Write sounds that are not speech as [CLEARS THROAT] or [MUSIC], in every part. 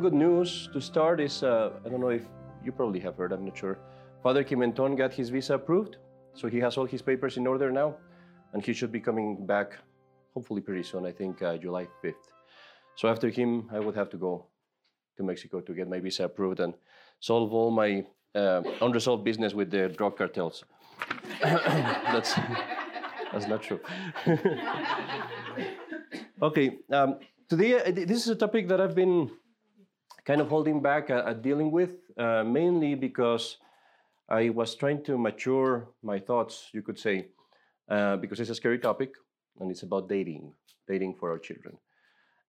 Good news to start is uh, I don't know if you probably have heard, I'm not sure. Father Quimenton got his visa approved, so he has all his papers in order now, and he should be coming back hopefully pretty soon, I think uh, July 5th. So after him, I would have to go to Mexico to get my visa approved and solve all my uh, unresolved business with the drug cartels. [COUGHS] that's, that's not true. [LAUGHS] okay, um, today uh, this is a topic that I've been kind of holding back at, at dealing with, uh, mainly because I was trying to mature my thoughts, you could say, uh, because it's a scary topic and it's about dating, dating for our children.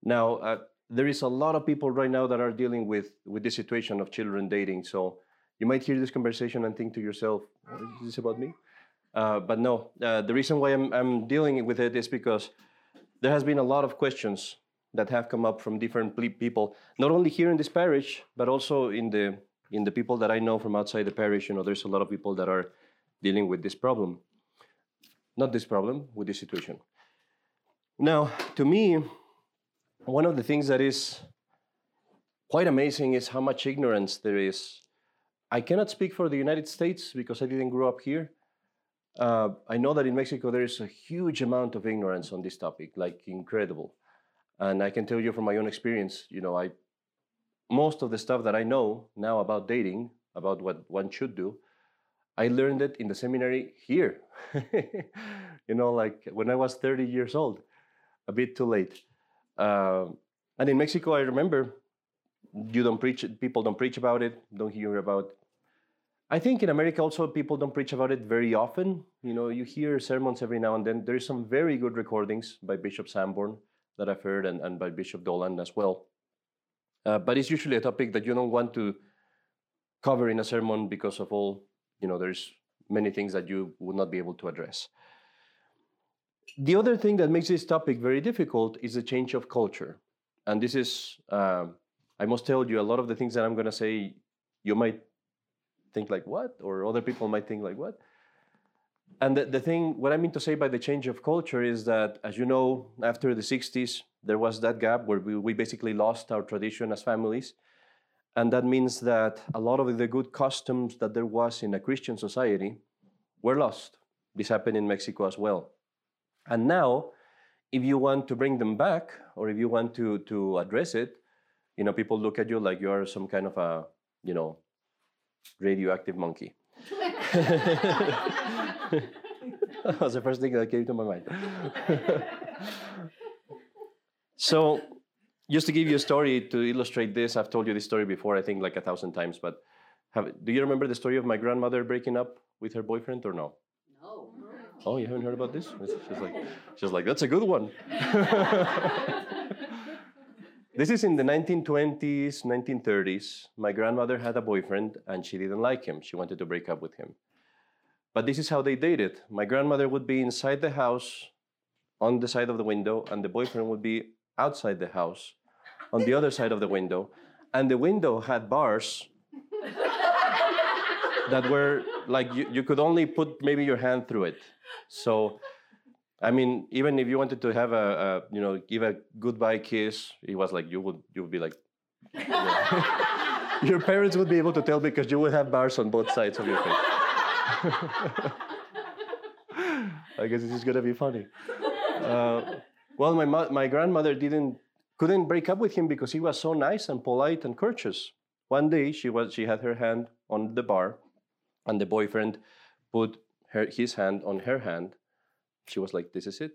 Now, uh, there is a lot of people right now that are dealing with, with this situation of children dating. So you might hear this conversation and think to yourself, is this about me? Uh, but no, uh, the reason why I'm, I'm dealing with it is because there has been a lot of questions that have come up from different people, not only here in this parish, but also in the in the people that I know from outside the parish. You know, there's a lot of people that are dealing with this problem, not this problem, with this situation. Now, to me, one of the things that is quite amazing is how much ignorance there is. I cannot speak for the United States because I didn't grow up here. Uh, I know that in Mexico there is a huge amount of ignorance on this topic, like incredible. And I can tell you from my own experience, you know, I most of the stuff that I know now about dating, about what one should do, I learned it in the seminary here. [LAUGHS] you know, like when I was 30 years old, a bit too late. Uh, and in Mexico, I remember you don't preach, people don't preach about it, don't hear about. I think in America also people don't preach about it very often. You know, you hear sermons every now and then. There is some very good recordings by Bishop Sanborn that I've heard and, and by Bishop Dolan as well. Uh, but it's usually a topic that you don't want to cover in a sermon because of all, you know, there's many things that you would not be able to address. The other thing that makes this topic very difficult is the change of culture. And this is, uh, I must tell you, a lot of the things that I'm going to say, you might think like, what? Or other people might think like, what? And the, the thing, what I mean to say by the change of culture is that, as you know, after the 60s, there was that gap where we, we basically lost our tradition as families. And that means that a lot of the good customs that there was in a Christian society were lost. This happened in Mexico as well. And now, if you want to bring them back or if you want to, to address it, you know, people look at you like you are some kind of a, you know, radioactive monkey. That was the first thing that came to my mind. so, just to give you a story to illustrate this, I've told you this story before, I think like a thousand times, but have, do you remember the story of my grandmother breaking up with her boyfriend or no? No. Oh, you haven't heard about this? She's like, she's like, that's a good one. [LAUGHS] this is in the 1920s, 1930s. My grandmother had a boyfriend and she didn't like him. She wanted to break up with him. But this is how they dated. My grandmother would be inside the house on the side of the window, and the boyfriend would be outside the house on the other side of the window. And the window had bars that were like you, you could only put maybe your hand through it. So, I mean, even if you wanted to have a, a you know, give a goodbye kiss, it was like you would you would be like, [LAUGHS] your parents would be able to tell because you would have bars on both sides of your face. [LAUGHS] I guess this is gonna be funny. Uh, well, my my grandmother didn't couldn't break up with him because he was so nice and polite and courteous. One day she was she had her hand on the bar, and the boyfriend put her his hand on her hand. She was like, "This is it."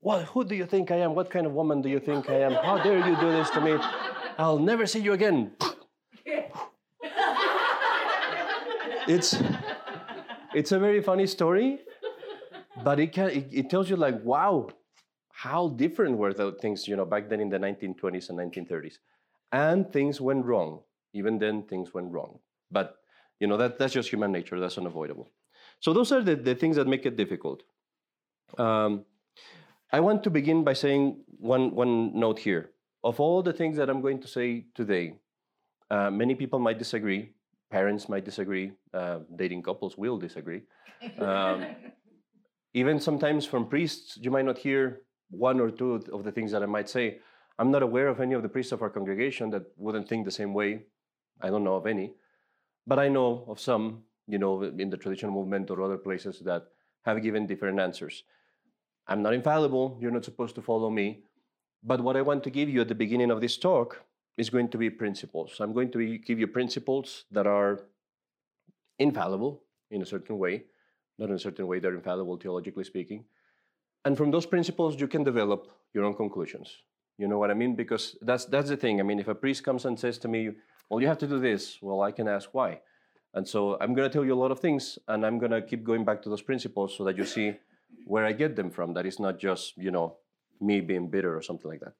What? Who do you think I am? What kind of woman do you think I am? How dare you do this to me? I'll never see you again. it's it's a very funny story, but it can it, it, tells you like wow, how different were the things you know back then in the 1920s and 1930s, and things went wrong. Even then, things went wrong. But you know that that's just human nature. That's unavoidable. So those are the, the things that make it difficult. Um, I want to begin by saying one one note here. Of all the things that I'm going to say today, uh, many people might disagree parents might disagree, uh, dating couples will disagree. Um, [LAUGHS] even sometimes from priests, you might not hear one or two of the things that I might say. I'm not aware of any of the priests of our congregation that wouldn't think the same way. I don't know of any. But I know of some, you know, in the traditional movement or other places that have given different answers. I'm not infallible. You're not supposed to follow me. But what I want to give you at the beginning of this talk is going to be principles. I'm going to give you principles that are infallible in a certain way, not in a certain way, they're infallible theologically speaking. And from those principles, you can develop your own conclusions. You know what I mean? Because that's, that's the thing. I mean, if a priest comes and says to me, well, you have to do this, well, I can ask why. And so I'm going to tell you a lot of things, and I'm going to keep going back to those principles so that you see where I get them from. That is not just, you know, me being bitter or something like that.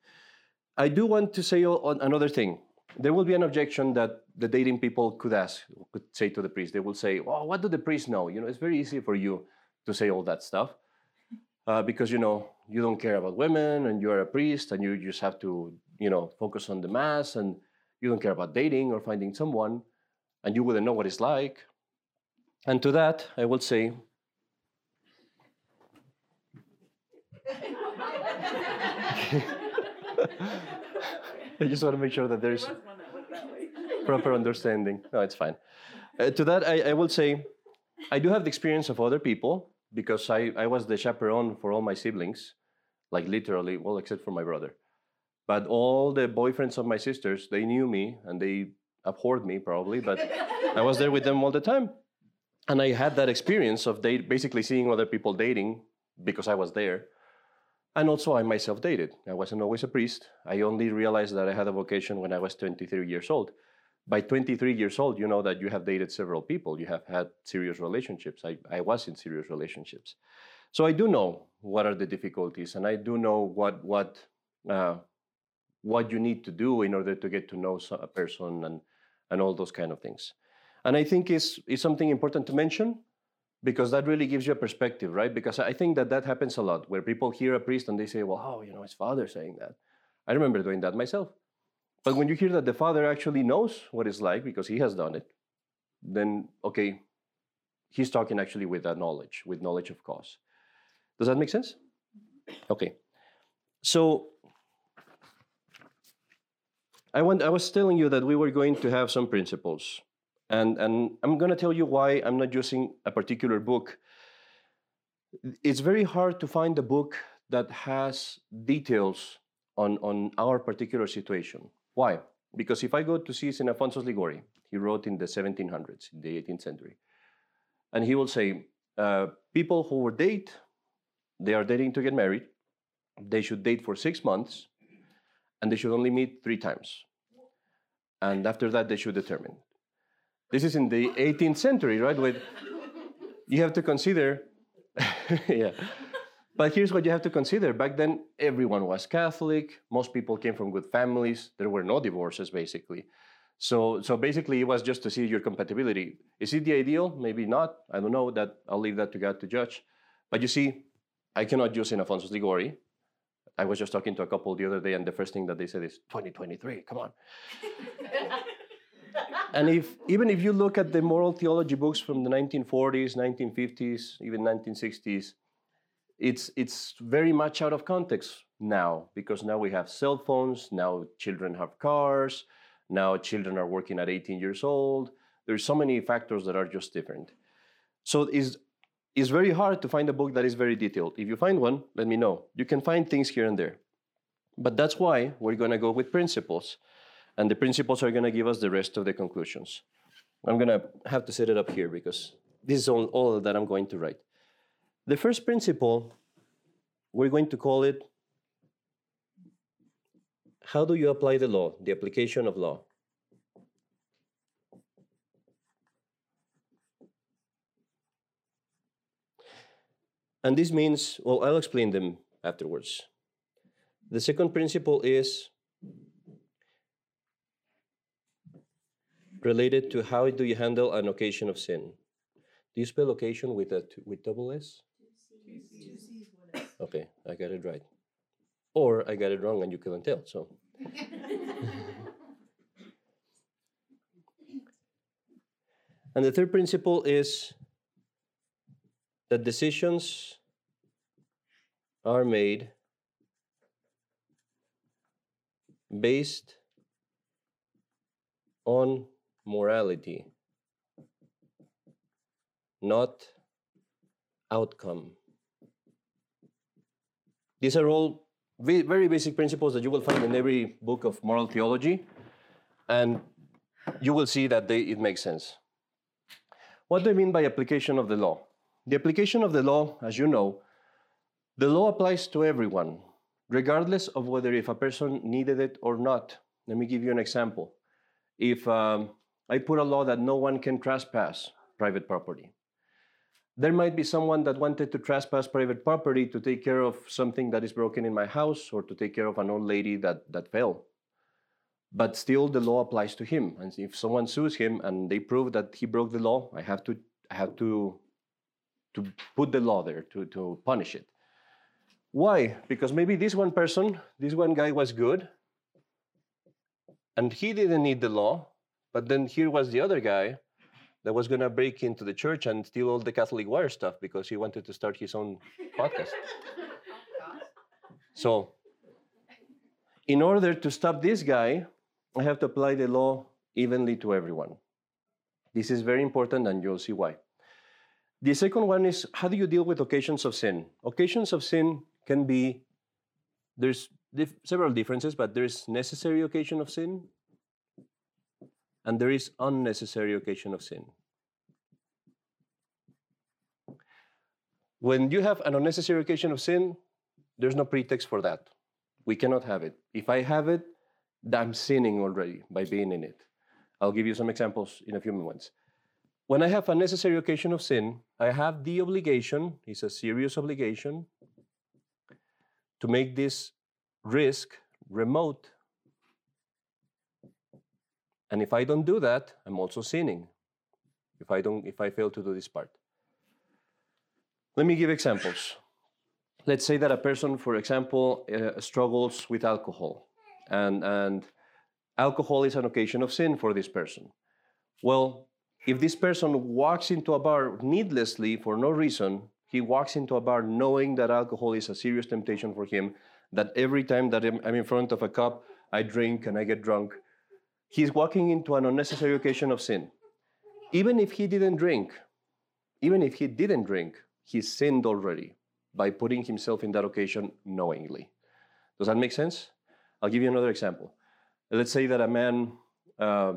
I do want to say another thing. There will be an objection that the dating people could ask, could say to the priest. They will say, "Well, what do the priests know?" You know, it's very easy for you to say all that stuff uh, because you know you don't care about women and you're a priest and you just have to, you know, focus on the mass and you don't care about dating or finding someone and you wouldn't know what it's like. And to that, I will say, [LAUGHS] I just want to make sure that there's proper understanding. No, it's fine. Uh, to that, I, I will say, I do have the experience of other people because I, I was the chaperone for all my siblings, like literally, well, except for my brother. But all the boyfriends of my sisters, they knew me and they abhorred me probably, but I was there with them all the time. [LAUGHS] And I had that experience of date, basically seeing other people dating because I was there. And also, I myself dated. I wasn't always a priest. I only realized that I had a vocation when I was 23 years old. By 23 years old, you know that you have dated several people. You have had serious relationships. I, I was in serious relationships. So I do know what are the difficulties, and I do know what, what, uh, what you need to do in order to get to know a person and, and all those kind of things. And I think it's, it's something important to mention because that really gives you a perspective, right? Because I think that that happens a lot where people hear a priest and they say, well, oh, you know, his father saying that. I remember doing that myself. But when you hear that the father actually knows what it's like because he has done it, then, okay, he's talking actually with that knowledge, with knowledge of cause. Does that make sense? Mm-hmm. Okay. So I, want, I was telling you that we were going to have some principles. And, and I'm going to tell you why I'm not using a particular book. It's very hard to find a book that has details on, on our particular situation. Why? Because if I go to see St. Alphonsus Liguori, he wrote in the 1700s, in the 18th century, and he will say, uh, people who will date, they are dating to get married, they should date for six months, and they should only meet three times. And after that, they should determine. This is in the 18th century, right? With, you have to consider, [LAUGHS] yeah. But here's what you have to consider. Back then, everyone was Catholic. Most people came from good families. There were no divorces, basically. So, so basically, it was just to see your compatibility. Is it the ideal? Maybe not. I don't know. That I'll leave that to God to judge. But you see, I cannot use St. Alphonsus Liguori. I was just talking to a couple the other day, and the first thing that they said is 2023. Come on. and if even if you look at the moral theology books from the 1940s, 1950s, even 1960s, it's it's very much out of context now because now we have cell phones, now children have cars, now children are working at 18 years old. There's so many factors that are just different. So it's it's very hard to find a book that is very detailed. If you find one, let me know. You can find things here and there. But that's why we're going to go with principles. And the principles are going to give us the rest of the conclusions. I'm going to have to set it up here because this is all, all that I'm going to write. The first principle, we're going to call it How do you apply the law? The application of law. And this means, well, I'll explain them afterwards. The second principle is related to how do you handle an occasion of sin. Do you spell occasion with a with double S? Okay, I got it right. Or I got it wrong and you couldn't tell. So. [LAUGHS] and the third principle is that decisions are made based on morality, not outcome. These are all very basic principles that you will find in every book of moral theology, and you will see that they, it makes sense. What do I mean by application of the law? The application of the law, as you know, the law applies to everyone, regardless of whether if a person needed it or not. Let me give you an example. If um, I put a law that no one can trespass private property, there might be someone that wanted to trespass private property to take care of something that is broken in my house or to take care of an old lady that, that fell. But still, the law applies to him. And if someone sues him and they prove that he broke the law, I have to, I have to, to put the law there to, to punish it. Why? Because maybe this one person, this one guy was good, and he didn't need the law, but then here was the other guy that was going to break into the church and steal all the Catholic wire stuff because he wanted to start his own podcast. So, in order to stop this guy, I have to apply the law evenly to everyone. This is very important, and you'll see why. The second one is how do you deal with occasions of sin? Occasions of sin can be, there's dif- several differences, but there's necessary occasion of sin and there is unnecessary occasion of sin. When you have an unnecessary occasion of sin, there's no pretext for that. We cannot have it. If I have it, I'm sinning already by being in it. I'll give you some examples in a few moments. When I have a necessary occasion of sin, I have the obligation, it's a serious obligation, to make this risk remote and if I don't do that, I'm also sinning. If I don't, if I fail to do this part. Let me give examples. Let's say that a person, for example, uh, struggles with alcohol, and, and alcohol is an occasion of sin for this person. Well, if this person walks into a bar needlessly for no reason, he walks into a bar knowing that alcohol is a serious temptation for him, that every time that I'm in front of a cup, I drink and I get drunk, he's walking into an unnecessary occasion of sin. Even if he didn't drink, even if he didn't drink, he sinned already by putting himself in that occasion knowingly. Does that make sense? I'll give you another example. Let's say that a man, uh,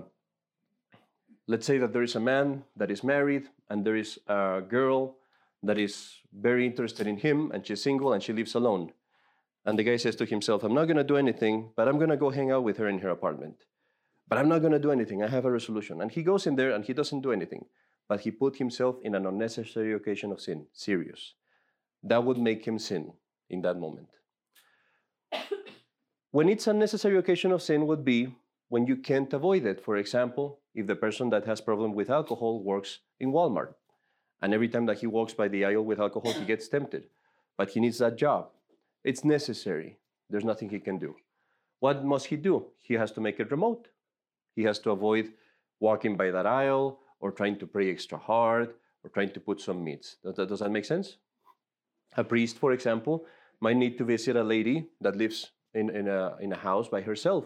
let's say that there is a man that is married and there is a girl that is very interested in him and she's single and she lives alone. And the guy says to himself, I'm not going to do anything, but I'm going to go hang out with her in her apartment. But I'm not going to do anything. I have a resolution. And he goes in there and he doesn't do anything. But he put himself in an unnecessary occasion of sin, serious. That would make him sin in that moment. [COUGHS] when it's a necessary occasion of sin would be when you can't avoid it. For example, if the person that has problem with alcohol works in Walmart, and every time that he walks by the aisle with alcohol, he gets tempted. But he needs that job. It's necessary. There's nothing he can do. What must he do? He has to make it remote. He has to avoid walking by that aisle or trying to pray extra hard or trying to put some meats. Does that, make sense? A priest, for example, might need to visit a lady that lives in, in, a, in a house by herself.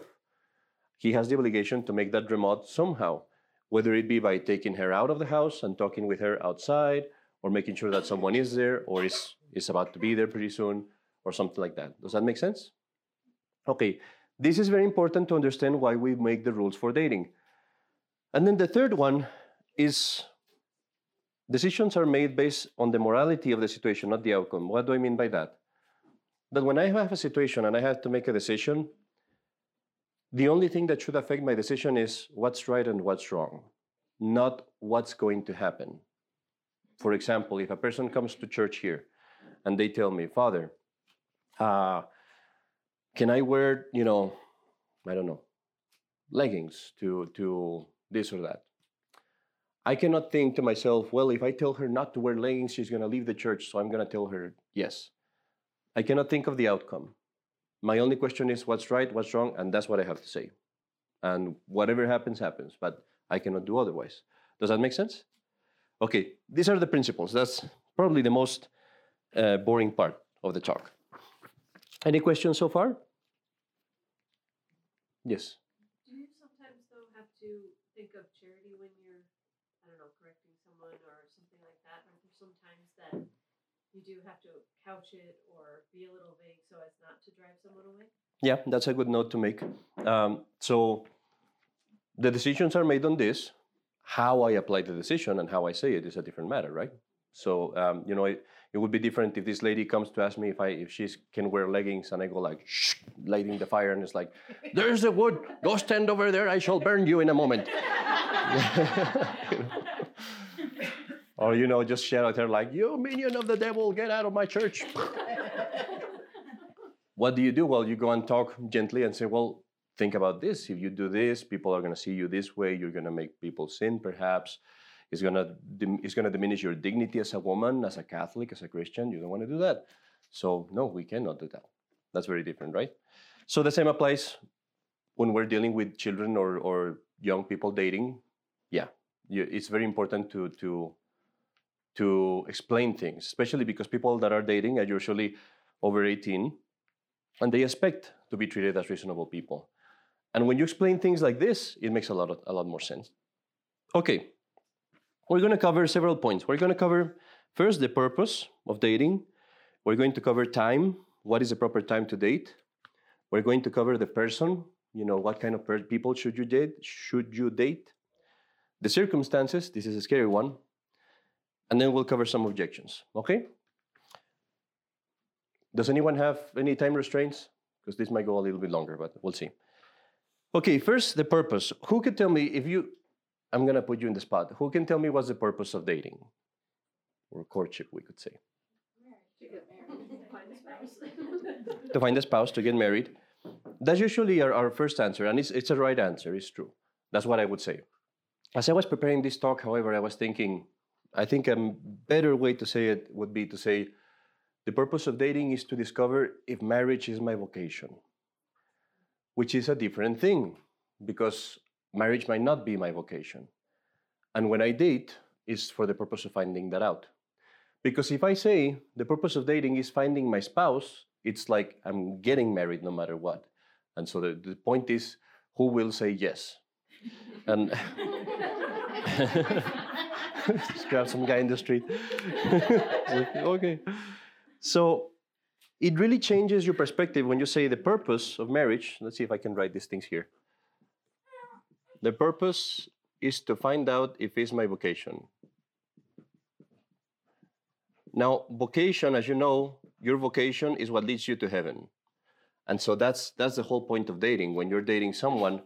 He has the obligation to make that remote somehow, whether it be by taking her out of the house and talking with her outside, or making sure that someone is there or is, is about to be there pretty soon, or something like that. Does that make sense? Okay, this is very important to understand why we make the rules for dating. And then the third one is decisions are made based on the morality of the situation, not the outcome. What do I mean by that? That when I have a situation and I have to make a decision, the only thing that should affect my decision is what's right and what's wrong, not what's going to happen. For example, if a person comes to church here and they tell me, Father, uh, can I wear, you know, I don't know, leggings to to this or that? I cannot think to myself, well, if I tell her not to wear leggings, she's going to leave the church, so I'm going to tell her yes. I cannot think of the outcome. My only question is what's right, what's wrong, and that's what I have to say. And whatever happens, happens, but I cannot do otherwise. Does that make sense? Okay, these are the principles. That's probably the most uh, boring part of the talk. Any questions so far? Yes. Do you sometimes though have to think of charity when you're, I don't know, correcting someone or something like that? Are there sometimes that you do have to couch it or be a little vague so as not to drive someone away? Yeah, that's a good note to make. Um, so the decisions are made on this. How I apply the decision and how I say it is a different matter, right? So um, you know, it, it would be different if this lady comes to ask me if I if she can wear leggings and I go like shh, lighting the fire and it's like, there's the wood, go stand over there, I shall burn you in a moment. [LAUGHS] [LAUGHS] [LAUGHS] or you know, just shout at her like, you minion of the devil, get out of my church. [LAUGHS] what do you do? Well, you go and talk gently and say, well, think about this. If you do this, people are going to see you this way. You're going to make people sin, perhaps. It's going to it's going to diminish your dignity as a woman, as a Catholic, as a Christian. You don't want to do that. So no, we cannot do that. That's very different, right? So the same applies when we're dealing with children or, or young people dating. Yeah, it's very important to to to explain things, especially because people that are dating are usually over 18 and they expect to be treated as reasonable people. And when you explain things like this, it makes a lot, of, a lot more sense. Okay, we're going to cover several points. We're going to cover first the purpose of dating. We're going to cover time. What is the proper time to date? We're going to cover the person. You know, what kind of per- people should you date? Should you date? The circumstances. This is a scary one. And then we'll cover some objections. Okay? Does anyone have any time restraints? Because this might go a little bit longer, but we'll see. Okay, first, the purpose. Who can tell me if you, I'm going to put you in the spot. Who can tell me what's the purpose of dating? Or courtship, we could say. To. Find a spouse. to find a spouse, to get married. That's usually our, our first answer, and it's, it's a right answer, it's true. That's what I would say. As I was preparing this talk, however, I was thinking, I think a better way to say it would be to say, the purpose of dating is to discover if marriage is my vocation which is a different thing because marriage might not be my vocation. And when I date, is for the purpose of finding that out. Because if I say the purpose of dating is finding my spouse, it's like I'm getting married no matter what. And so the, the point is who will say yes? and [LAUGHS] [LAUGHS] [LAUGHS] just grab some guy in the street. [LAUGHS] okay. So it really changes your perspective when you say the purpose of marriage. Let's see if I can write these things here. The purpose is to find out if it's my vocation. Now, vocation, as you know, your vocation is what leads you to heaven. And so that's that's the whole point of dating. When you're dating someone,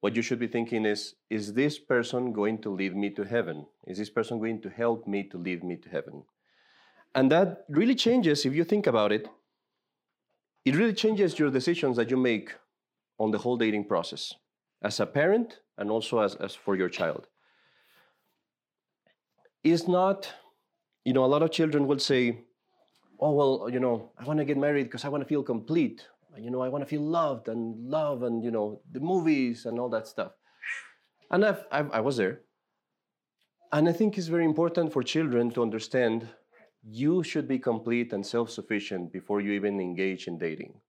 what you should be thinking is is this person going to lead me to heaven? Is this person going to help me to lead me to heaven? And that really changes if you think about it it really changes your decisions that you make on the whole dating process as a parent and also as, as for your child. It's not, you know, a lot of children will say, oh, well, you know, I want to get married because I want to feel complete. You know, I want to feel loved and love and, you know, the movies and all that stuff. And I've, I've, I was there. And I think it's very important for children to understand you should be complete and self sufficient before you even engage in dating.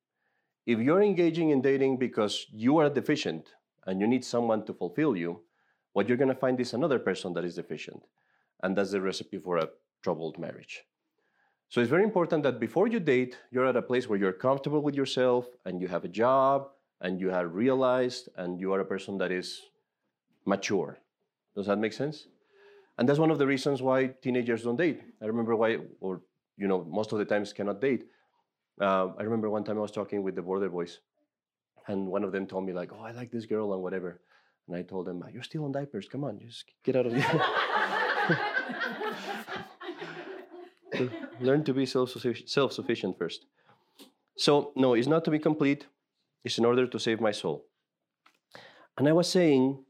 If you're engaging in dating because you are deficient and you need someone to fulfill you, what you're going to find is another person that is deficient. And that's the recipe for a troubled marriage. So it's very important that before you date, you're at a place where you're comfortable with yourself and you have a job and you have realized and you are a person that is mature. Does that make sense? And that's one of the reasons why teenagers don't date. I remember why, or you know, most of the times cannot date. Uh, I remember one time I was talking with the border boys, and one of them told me like, "Oh, I like this girl and whatever," and I told them, "You're still on diapers. Come on, just get out of here." [LAUGHS] [LAUGHS] Learn to be self-sufficient first. So no, it's not to be complete. It's in order to save my soul. And I was saying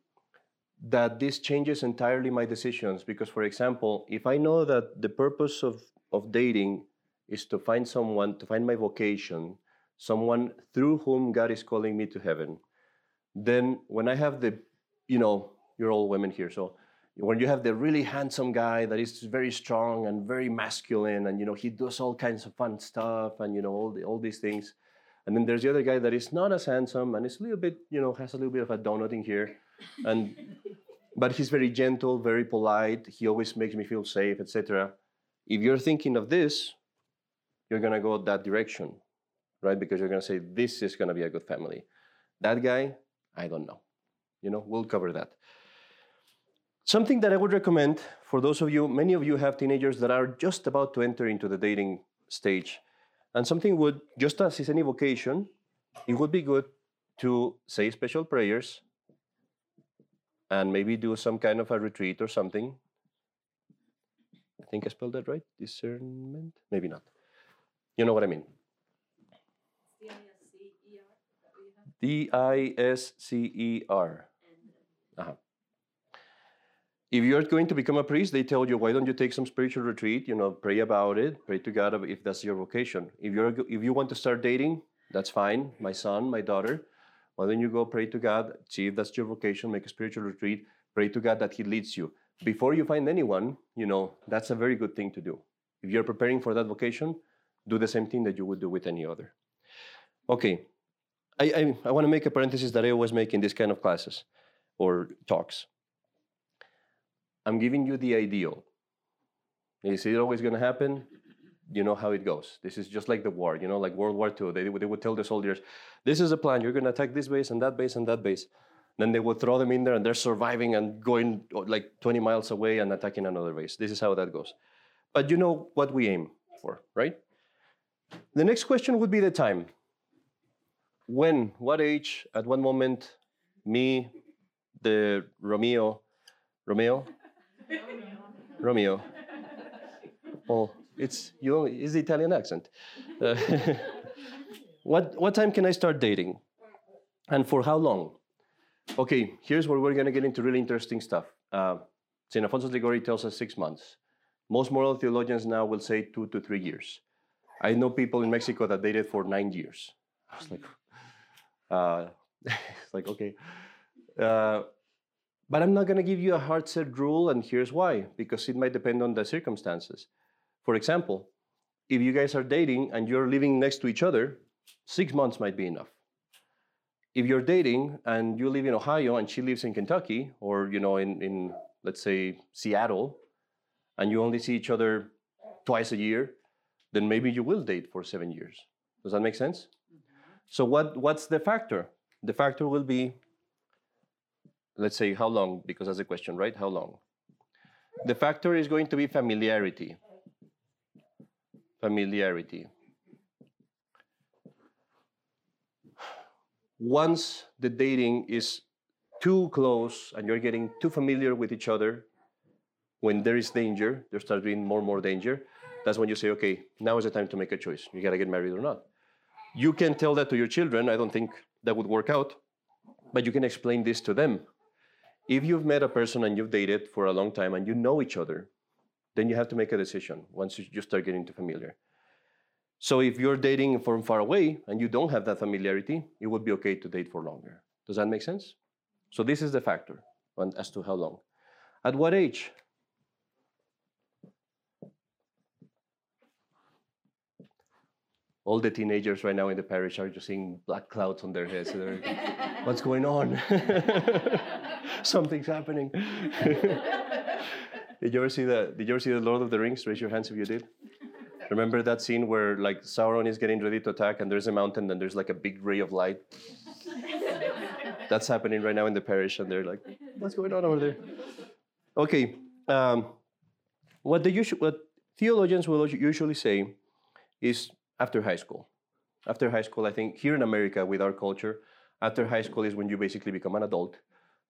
that this changes entirely my decisions because for example if i know that the purpose of, of dating is to find someone to find my vocation someone through whom god is calling me to heaven then when i have the you know you're all women here so when you have the really handsome guy that is very strong and very masculine and you know he does all kinds of fun stuff and you know all, the, all these things And then there's the other guy that is not as handsome and is a little bit, you know, has a little bit of a donut in here. And [LAUGHS] but he's very gentle, very polite. He always makes me feel safe, etc. If you're thinking of this, you're gonna go that direction, right? Because you're gonna say this is gonna be a good family. That guy, I don't know. You know, we'll cover that. Something that I would recommend for those of you, many of you have teenagers that are just about to enter into the dating stage. And something would, just as is any vocation, it would be good to say special prayers and maybe do some kind of a retreat or something. I think I spelled that right. Discernment? Maybe not. You know what I mean. D I S C E R. Uh-huh. If you're going to become a priest, they tell you, why don't you take some spiritual retreat? You know, pray about it, pray to God if that's your vocation. If you're if you want to start dating, that's fine. My son, my daughter, why don't you go pray to God, see if that's your vocation, make a spiritual retreat, pray to God that He leads you. Before you find anyone, you know, that's a very good thing to do. If you're preparing for that vocation, do the same thing that you would do with any other. Okay, I, I, I want to make a parenthesis that I always make in these kind of classes or talks. I'm giving you the ideal. Is it always going to happen? You know how it goes. This is just like the war, you know, like World War II. They, they would tell the soldiers, this is a plan. You're going to attack this base and that base and that base. Then they would throw them in there and they're surviving and going oh, like 20 miles away and attacking another base. This is how that goes. But you know what we aim for, right? The next question would be the time when, what age, at what moment, me, the Romeo, Romeo, Romeo. Oh, it's you. It's the Italian accent. Uh, [LAUGHS] what what time can I start dating, and for how long? Okay, here's where we're gonna get into really interesting stuff. Uh, Saint Alfonso Liguori tells us six months. Most moral theologians now will say two to three years. I know people in Mexico that dated for nine years. I was like, [LAUGHS] uh, [LAUGHS] it's like, okay. Uh, but I'm not going to give you a hard set rule, and here's why because it might depend on the circumstances. For example, if you guys are dating and you're living next to each other, six months might be enough. If you're dating and you live in Ohio and she lives in Kentucky, or you know, in, in let's say Seattle, and you only see each other twice a year, then maybe you will date for seven years. Does that make sense? Mm-hmm. So what, what's the factor? The factor will be, let's say, how long, because that's the question, right? How long? The factor is going to be familiarity. Familiarity. Once the dating is too close and you're getting too familiar with each other, when there is danger, there starts being more and more danger, that's when you say, okay, now is the time to make a choice. You gotta get married or not. You can tell that to your children. I don't think that would work out, but you can explain this to them. If you've met a person and you've dated for a long time and you know each other, then you have to make a decision once you start getting too familiar. So if you're dating from far away and you don't have that familiarity, it would be okay to date for longer. Does that make sense? So this is the factor as to how long. At what age? All the teenagers right now in the parish are just seeing black clouds on their heads. What's going on? [LAUGHS] Something's happening. [LAUGHS] did you ever see the Did you ever see the Lord of the Rings? Raise your hands if you did. Remember that scene where like Sauron is getting ready to attack, and there's a mountain, and there's like a big ray of light. That's happening right now in the parish, and they're like, "What's going on over there?" Okay, um, what the usual, what theologians will usually say is after high school. After high school, I think here in America with our culture, after high school is when you basically become an adult.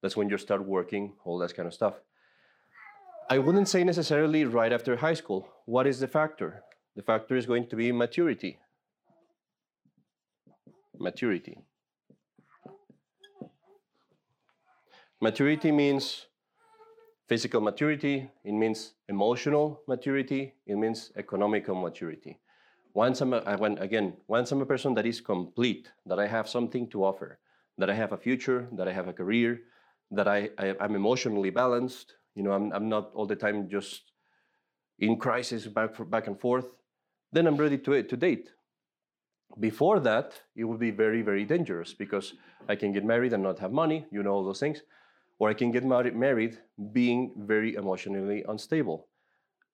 That's when you start working, all that kind of stuff. I wouldn't say necessarily right after high school. What is the factor? The factor is going to be maturity. Maturity. Maturity means physical maturity, it means emotional maturity, it means economical maturity. Once I'm a, when, again, once I'm a person that is complete, that I have something to offer, that I have a future, that I have a career, that I, I am emotionally balanced. You know, I'm, I'm not all the time just in crisis back back and forth. Then I'm ready to to date. Before that, it would be very, very dangerous because I can get married and not have money, you know, all those things. Or I can get married being very emotionally unstable.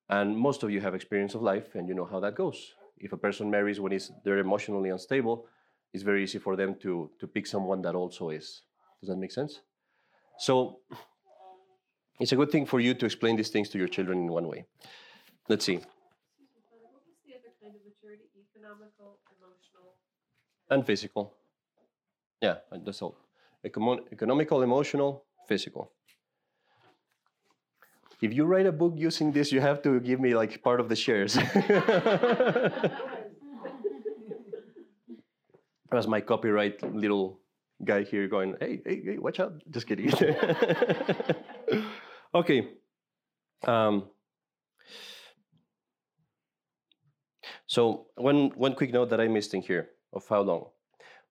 And most of you have experience of life and you know how that goes. If a person marries when they're emotionally unstable, it's very easy for them to, to pick someone that also is. Does that make sense? So it's a good thing for you to explain these things to your children in one way. Let's see. Emotional? And physical. Yeah, that's all. Econo- economical, emotional, physical. If you write a book using this, you have to give me like part of the shares. [LAUGHS] that was my copyright little guy here going, hey, hey, hey, watch out. Just kidding. [LAUGHS] okay. Um, so one, one quick note that I missed in here of how long.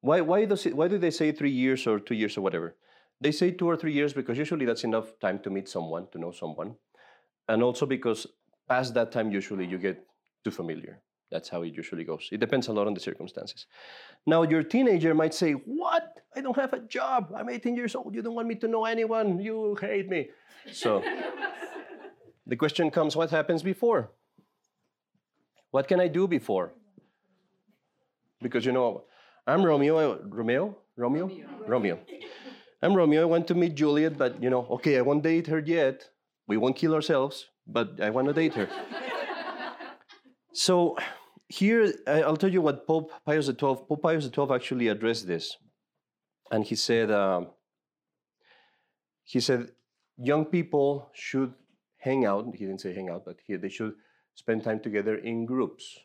Why, why, does it, why do they say three years or two years or whatever? They say two or three years because usually that's enough time to meet someone, to know someone. And also because past that time, usually you get too familiar. That's how it usually goes. It depends a lot on the circumstances. Now, your teenager might say, What? I don't have a job. I'm 18 years old. You don't want me to know anyone. You hate me. So [LAUGHS] the question comes what happens before? What can I do before? Because, you know, I'm Romeo. Romeo? Romeo? Romeo. I'm Romeo. I want to meet Juliet, but, you know, okay, I won't date her yet. We won't kill ourselves, but I want to date her. [LAUGHS] so here, I'll tell you what Pope Pius XII, Pope Pius XII actually addressed this. And he said, um, he said, young people should hang out. He didn't say hang out, but he, they should spend time together in groups.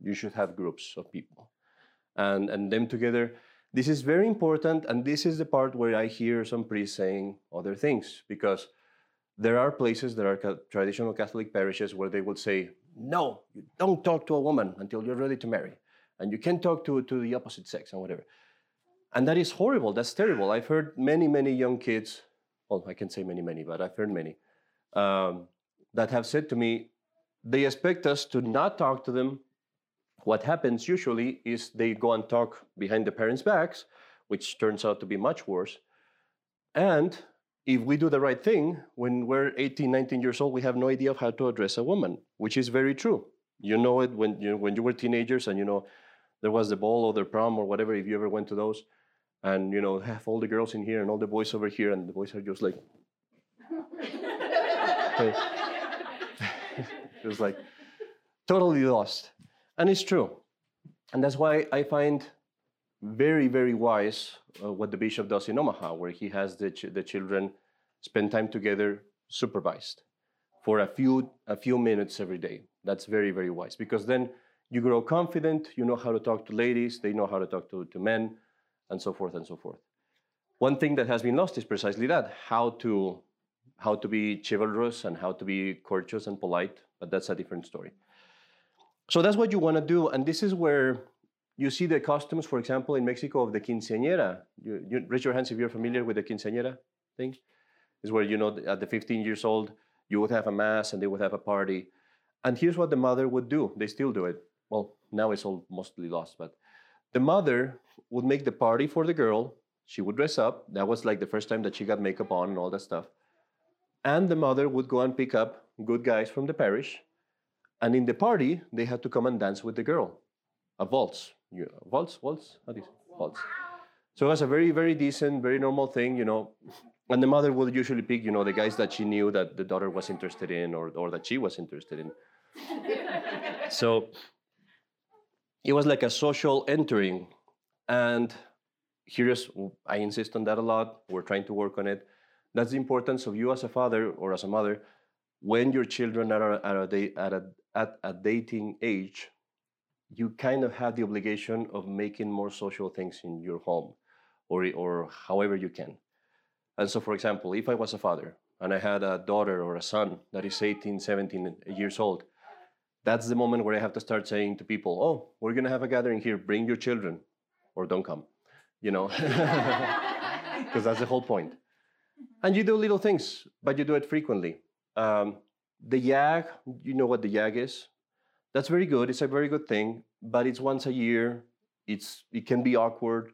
You should have groups of people, and and them together. This is very important, and this is the part where I hear some priests saying other things because there are places, there are ca- traditional Catholic parishes where they will say, no, you don't talk to a woman until you're ready to marry, and you can't talk to to the opposite sex and whatever. And that is horrible. That's terrible. I've heard many, many young kids. Well, I can't say many, many, but I've heard many um, that have said to me, they expect us to not talk to them. What happens usually is they go and talk behind the parents' backs, which turns out to be much worse. And if we do the right thing, when we're 18, 19 years old, we have no idea of how to address a woman, which is very true. You know it when you, when you were teenagers and you know there was the ball or the prom or whatever, if you ever went to those, and you know, have all the girls in here and all the boys over here, and the boys are just like, [LAUGHS] [LAUGHS] was like totally lost. And it's true. And that's why I find very, very wise uh, what the bishop does in Omaha, where he has the, ch- the children spend time together supervised for a few, a few minutes every day. That's very, very wise because then you grow confident, you know how to talk to ladies, they know how to talk to, to men, and so forth and so forth. One thing that has been lost is precisely that how to how to be chivalrous and how to be courteous and polite, but that's a different story. So that's what you want to do, and this is where you see the costumes, for example, in Mexico of the quinceañera. You, you raise your hands if you're familiar with the quinceañera thing. Is where you know at the 15 years old you would have a mass and they would have a party, and here's what the mother would do. They still do it. Well, now it's all mostly lost, but the mother would make the party for the girl. She would dress up. That was like the first time that she got makeup on and all that stuff and the mother would go and pick up good guys from the parish. And in the party, they had to come and dance with the girl, a waltz. You, waltz, waltz, how do you waltz? So it was a very, very decent, very normal thing, you know. And the mother would usually pick, you know, the guys that she knew that the daughter was interested in or, or that she was interested in. [LAUGHS] so it was like a social entering. And here's, I insist on that a lot. We're trying to work on it that's the importance of you as a father or as a mother when your children are at a, at a, at a dating age you kind of have the obligation of making more social things in your home or, or however you can and so for example if i was a father and i had a daughter or a son that is 18 17 years old that's the moment where i have to start saying to people oh we're going to have a gathering here bring your children or don't come you know [LAUGHS] because that's the whole point. and you do little things, but you do it frequently. Um, the YAG, you know what the YAG is? That's very good. It's a very good thing, but it's once a year. it's it can be awkward.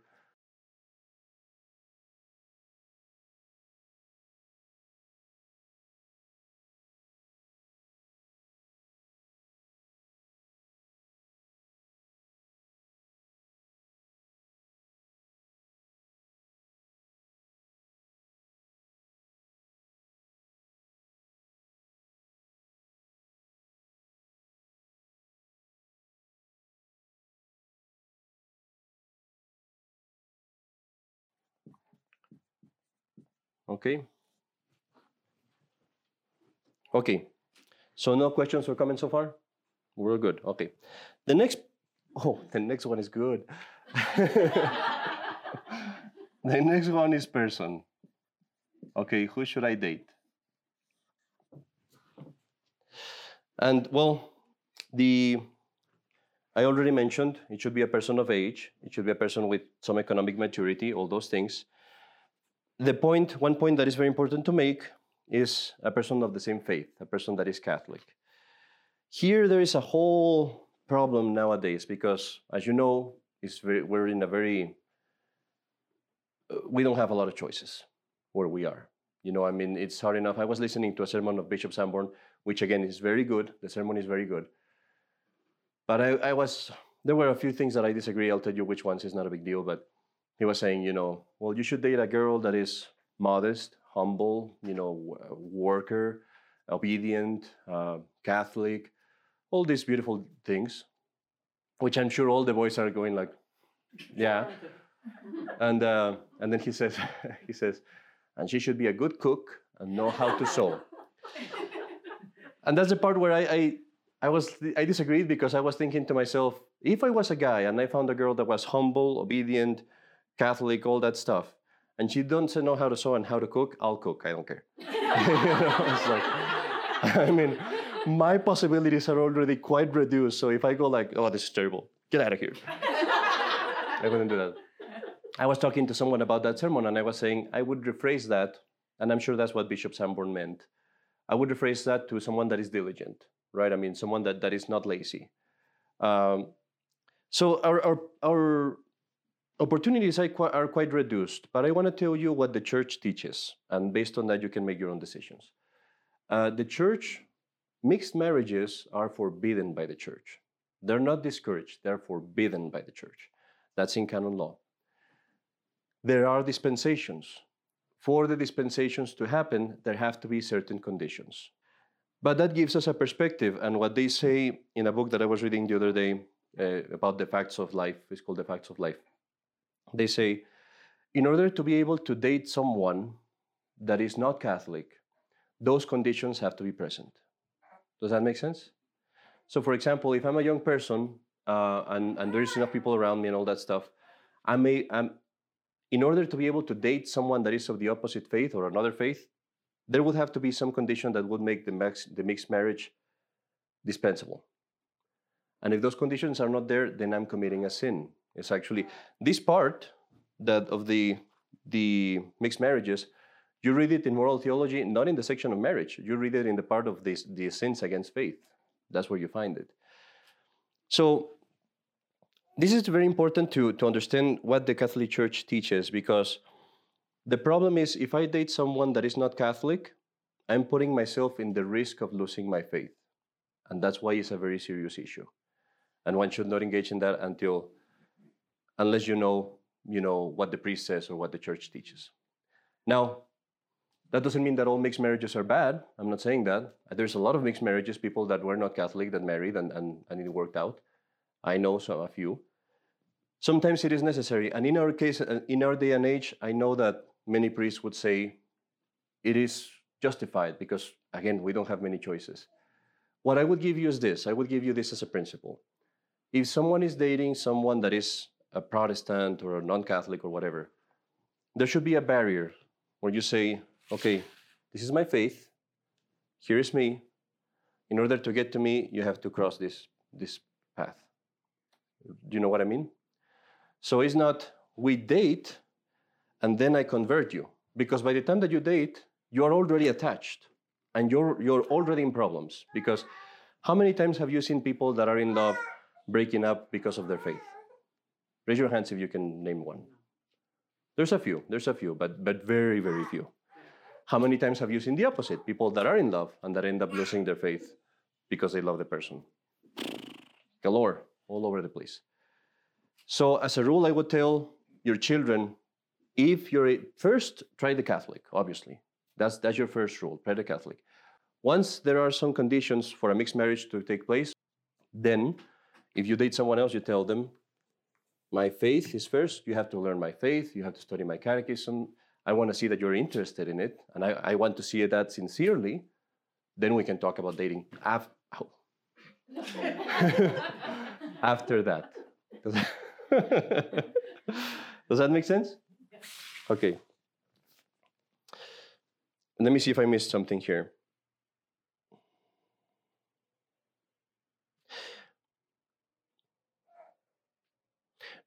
Okay. Okay. So no questions or comments so far? We're good. Okay. The next oh, the next one is good. [LAUGHS] the next one is person. Okay, who should I date? And well, the I already mentioned it should be a person of age, it should be a person with some economic maturity, all those things the point, one point that is very important to make is a person of the same faith, a person that is Catholic. Here, there is a whole problem nowadays because, as you know, very, we're in a very, uh, we don't have a lot of choices where we are. You know, I mean, it's hard enough. I was listening to a sermon of Bishop Sanborn, which again is very good. The sermon is very good. But I, I was, there were a few things that I disagree. I'll tell you which ones is not a big deal. But he was saying, you know, well, you should date a girl that is modest, humble, you know, worker, obedient, uh, Catholic, all these beautiful things, which I'm sure all the boys are going like, yeah. [LAUGHS] and uh, and then he says, [LAUGHS] he says, and she should be a good cook and know how to sew. [LAUGHS] and that's the part where I, I I was I disagreed because I was thinking to myself, if I was a guy and I found a girl that was humble, obedient, Catholic, all that stuff. And she doesn't know how to sew and how to cook, I'll cook. I don't care. [LAUGHS] you know, it's like, I mean, my possibilities are already quite reduced. So if I go like, oh, this is terrible, get out of here. I wouldn't do that. I was talking to someone about that sermon and I was saying I would rephrase that, and I'm sure that's what Bishop Sanborn meant. I would rephrase that to someone that is diligent, right? I mean, someone that, that is not lazy. Um, so our, our, our opportunities are quite reduced, but I want to tell you what the church teaches, and based on that, you can make your own decisions. Uh, the church, mixed marriages are forbidden by the church. They're not discouraged, they're forbidden by the church. That's in canon law. There are dispensations. For the dispensations to happen, there have to be certain conditions. But that gives us a perspective, and what they say in a book that I was reading the other day uh, about the facts of life, is called The Facts of Life they say, in order to be able to date someone that is not Catholic, those conditions have to be present. Does that make sense? So, for example, if I'm a young person uh, and, and there's enough people around me and all that stuff, I may, I'm, in order to be able to date someone that is of the opposite faith or another faith, there would have to be some condition that would make the, max, the mixed marriage dispensable. And if those conditions are not there, then I'm committing a sin. It's actually this part that of the the mixed marriages. You read it in moral theology, not in the section of marriage. You read it in the part of this, the sins against faith. That's where you find it. So this is very important to, to understand what the Catholic Church teaches because the problem is if I date someone that is not Catholic, I'm putting myself in the risk of losing my faith. And that's why it's a very serious issue. And one should not engage in that until unless you know, you know what the priest says or what the church teaches. Now, that doesn't mean that all mixed marriages are bad. I'm not saying that. There's a lot of mixed marriages, people that were not Catholic that married and, and, and it worked out. I know some a few. Sometimes it is necessary. And in our case, uh, in our day and age, I know that many priests would say it is justified because, again, we don't have many choices. What I would give you is this I would give you this as a principle. If someone is dating someone that is a Protestant or a non Catholic or whatever, there should be a barrier where you say, okay, this is my faith, here is me. In order to get to me, you have to cross this, this path. Do you know what I mean? So it's not we date and then I convert you. Because by the time that you date, you are already attached and you're, you're already in problems. Because how many times have you seen people that are in love breaking up because of their faith? Raise your hands if you can name one. There's a few, there's a few, but, but very, very few. How many times have you seen the opposite? People that are in love and that end up losing their faith because they love the person. Galore, all over the place. So, as a rule, I would tell your children if you're a, first, try the Catholic, obviously. That's, that's your first rule, try the Catholic. Once there are some conditions for a mixed marriage to take place, then if you date someone else, you tell them, my faith is first. You have to learn my faith. You have to study my catechism. I want to see that you're interested in it, and I, I want to see that sincerely. Then we can talk about dating af- oh. [LAUGHS] after that. Does that, [LAUGHS] Does that make sense? Okay. Let me see if I missed something here.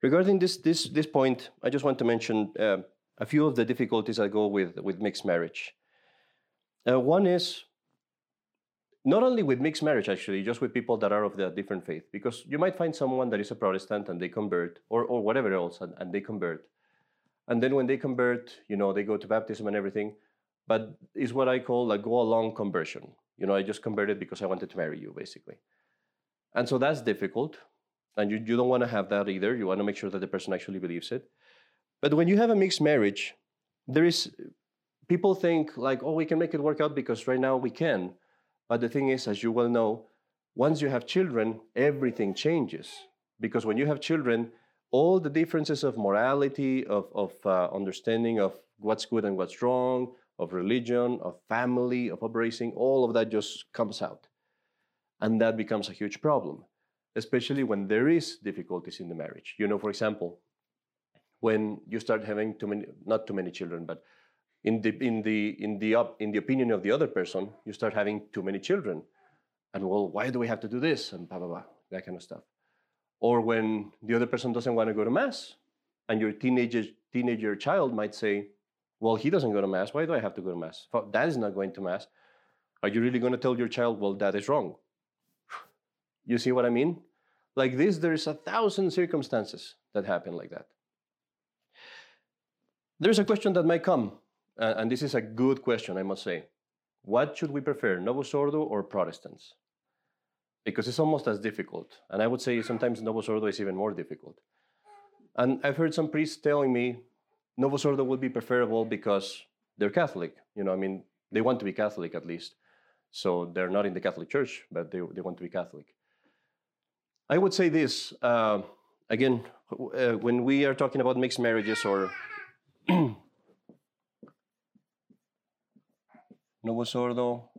Regarding this, this, this point, I just want to mention uh, a few of the difficulties that go with, with mixed marriage. Uh, one is not only with mixed marriage, actually, just with people that are of the different faith, because you might find someone that is a Protestant and they convert, or, or whatever else, and, and they convert. And then when they convert, you know, they go to baptism and everything, but it's what I call a go along conversion. You know, I just converted because I wanted to marry you, basically. And so that's difficult. And you, you don't want to have that either. You want to make sure that the person actually believes it. But when you have a mixed marriage, there is people think like, oh, we can make it work out because right now we can. But the thing is, as you well know, once you have children, everything changes. Because when you have children, all the differences of morality, of, of uh, understanding of what's good and what's wrong, of religion, of family, of upbringing, all of that just comes out. And that becomes a huge problem especially when there is difficulties in the marriage. You know, for example, when you start having too many, not too many children, but in the in the in the up in the opinion of the other person, you start having too many children, and well, why do we have to do this and blah blah blah that kind of stuff. Or when the other person doesn't want to go to mass, and your teenager teenager child might say, "Well, he doesn't go to mass. Why do I have to go to mass? Dad is not going to mass." Are you really going to tell your child, "Well, that is wrong"? You see what I mean? Like this, there's a thousand circumstances that happen like that. There's a question that might come, and this is a good question, I must say. What should we prefer, Novus Ordo or Protestants? Because it's almost as difficult. And I would say sometimes Novus Ordo is even more difficult. And I've heard some priests telling me Novus Ordo would be preferable because they're Catholic. You know, I mean, they want to be Catholic at least. So they're not in the Catholic Church, but they, they want to be Catholic. I would say this uh, again uh, when we are talking about mixed marriages or [CLEARS THROAT] Novus Ordo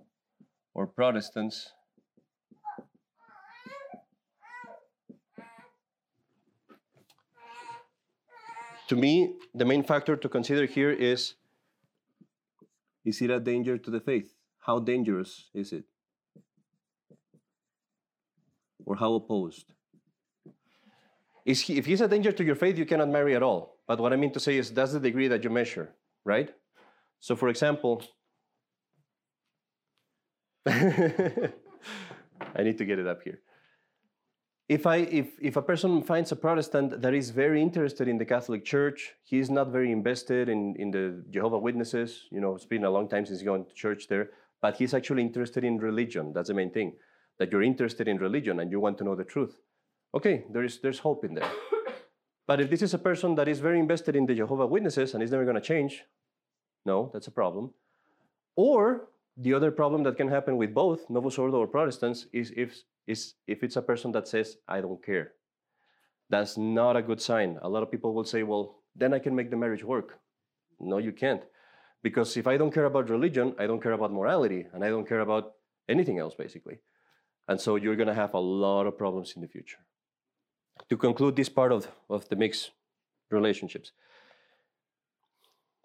or Protestants. To me, the main factor to consider here is is it a danger to the faith? How dangerous is it? Or how opposed? Is he, if he's a danger to your faith, you cannot marry at all. But what I mean to say is that's the degree that you measure, right? So, for example, [LAUGHS] I need to get it up here. If, I, if, if a person finds a Protestant that is very interested in the Catholic Church, he's not very invested in, in the Jehovah Witnesses. You know, it's been a long time since he's gone to church there, but he's actually interested in religion. That's the main thing that you're interested in religion and you want to know the truth. Okay, there is, there's hope in there. [COUGHS] But if this is a person that is very invested in the Jehovah Witnesses and is never going to change, no, that's a problem. Or the other problem that can happen with both Novus Ordo or Protestants is if, is if it's a person that says, I don't care. That's not a good sign. A lot of people will say, well, then I can make the marriage work. No, you can't. Because if I don't care about religion, I don't care about morality, and I don't care about anything else, basically. And so you're going to have a lot of problems in the future. To conclude this part of, of the mixed relationships,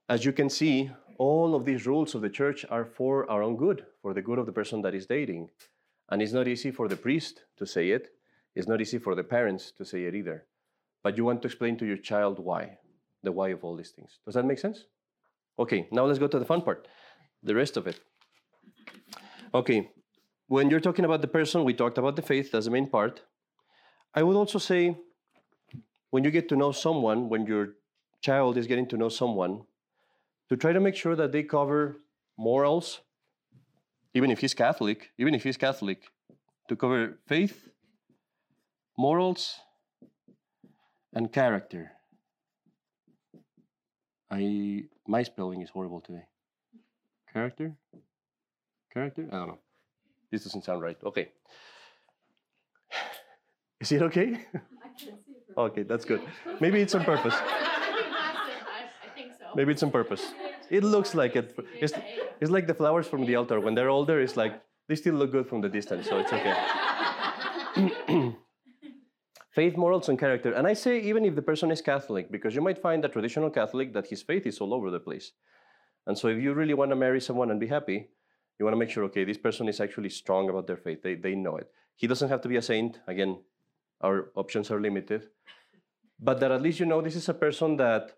as you can see, all of these rules of the church are for our own good, for the good of the person that is dating. And it's not easy for the priest to say it, it's not easy for the parents to say it either. But you want to explain to your child why, the why of all these things. Does that make sense? Okay, now let's go to the fun part, the rest of it. Okay, when you're talking about the person, we talked about the faith, that's the main part. I would also say when you get to know someone, when your child is getting to know someone, to try to make sure that they cover morals, even if he's Catholic, even if he's Catholic, to cover faith, morals, and character. I my spelling is horrible today. Character? Character? I don't know. This doesn't sound right. Okay. Is it okay? I can't see okay, that's good. Maybe it's on purpose. [LAUGHS] I, I think so. Maybe it's on purpose. It looks like it. It's, it's like the flowers from the altar. When they're older, it's like they still look good from the distance, so it's okay. [LAUGHS] faith, morals, and character. And I say even if the person is Catholic, because you might find a traditional Catholic that his faith is all over the place. And so if you really want to marry someone and be happy, you want to make sure, okay, this person is actually strong about their faith. They, they know it. He doesn't have to be a saint. Again, our options are limited. But that at least you know this is a person that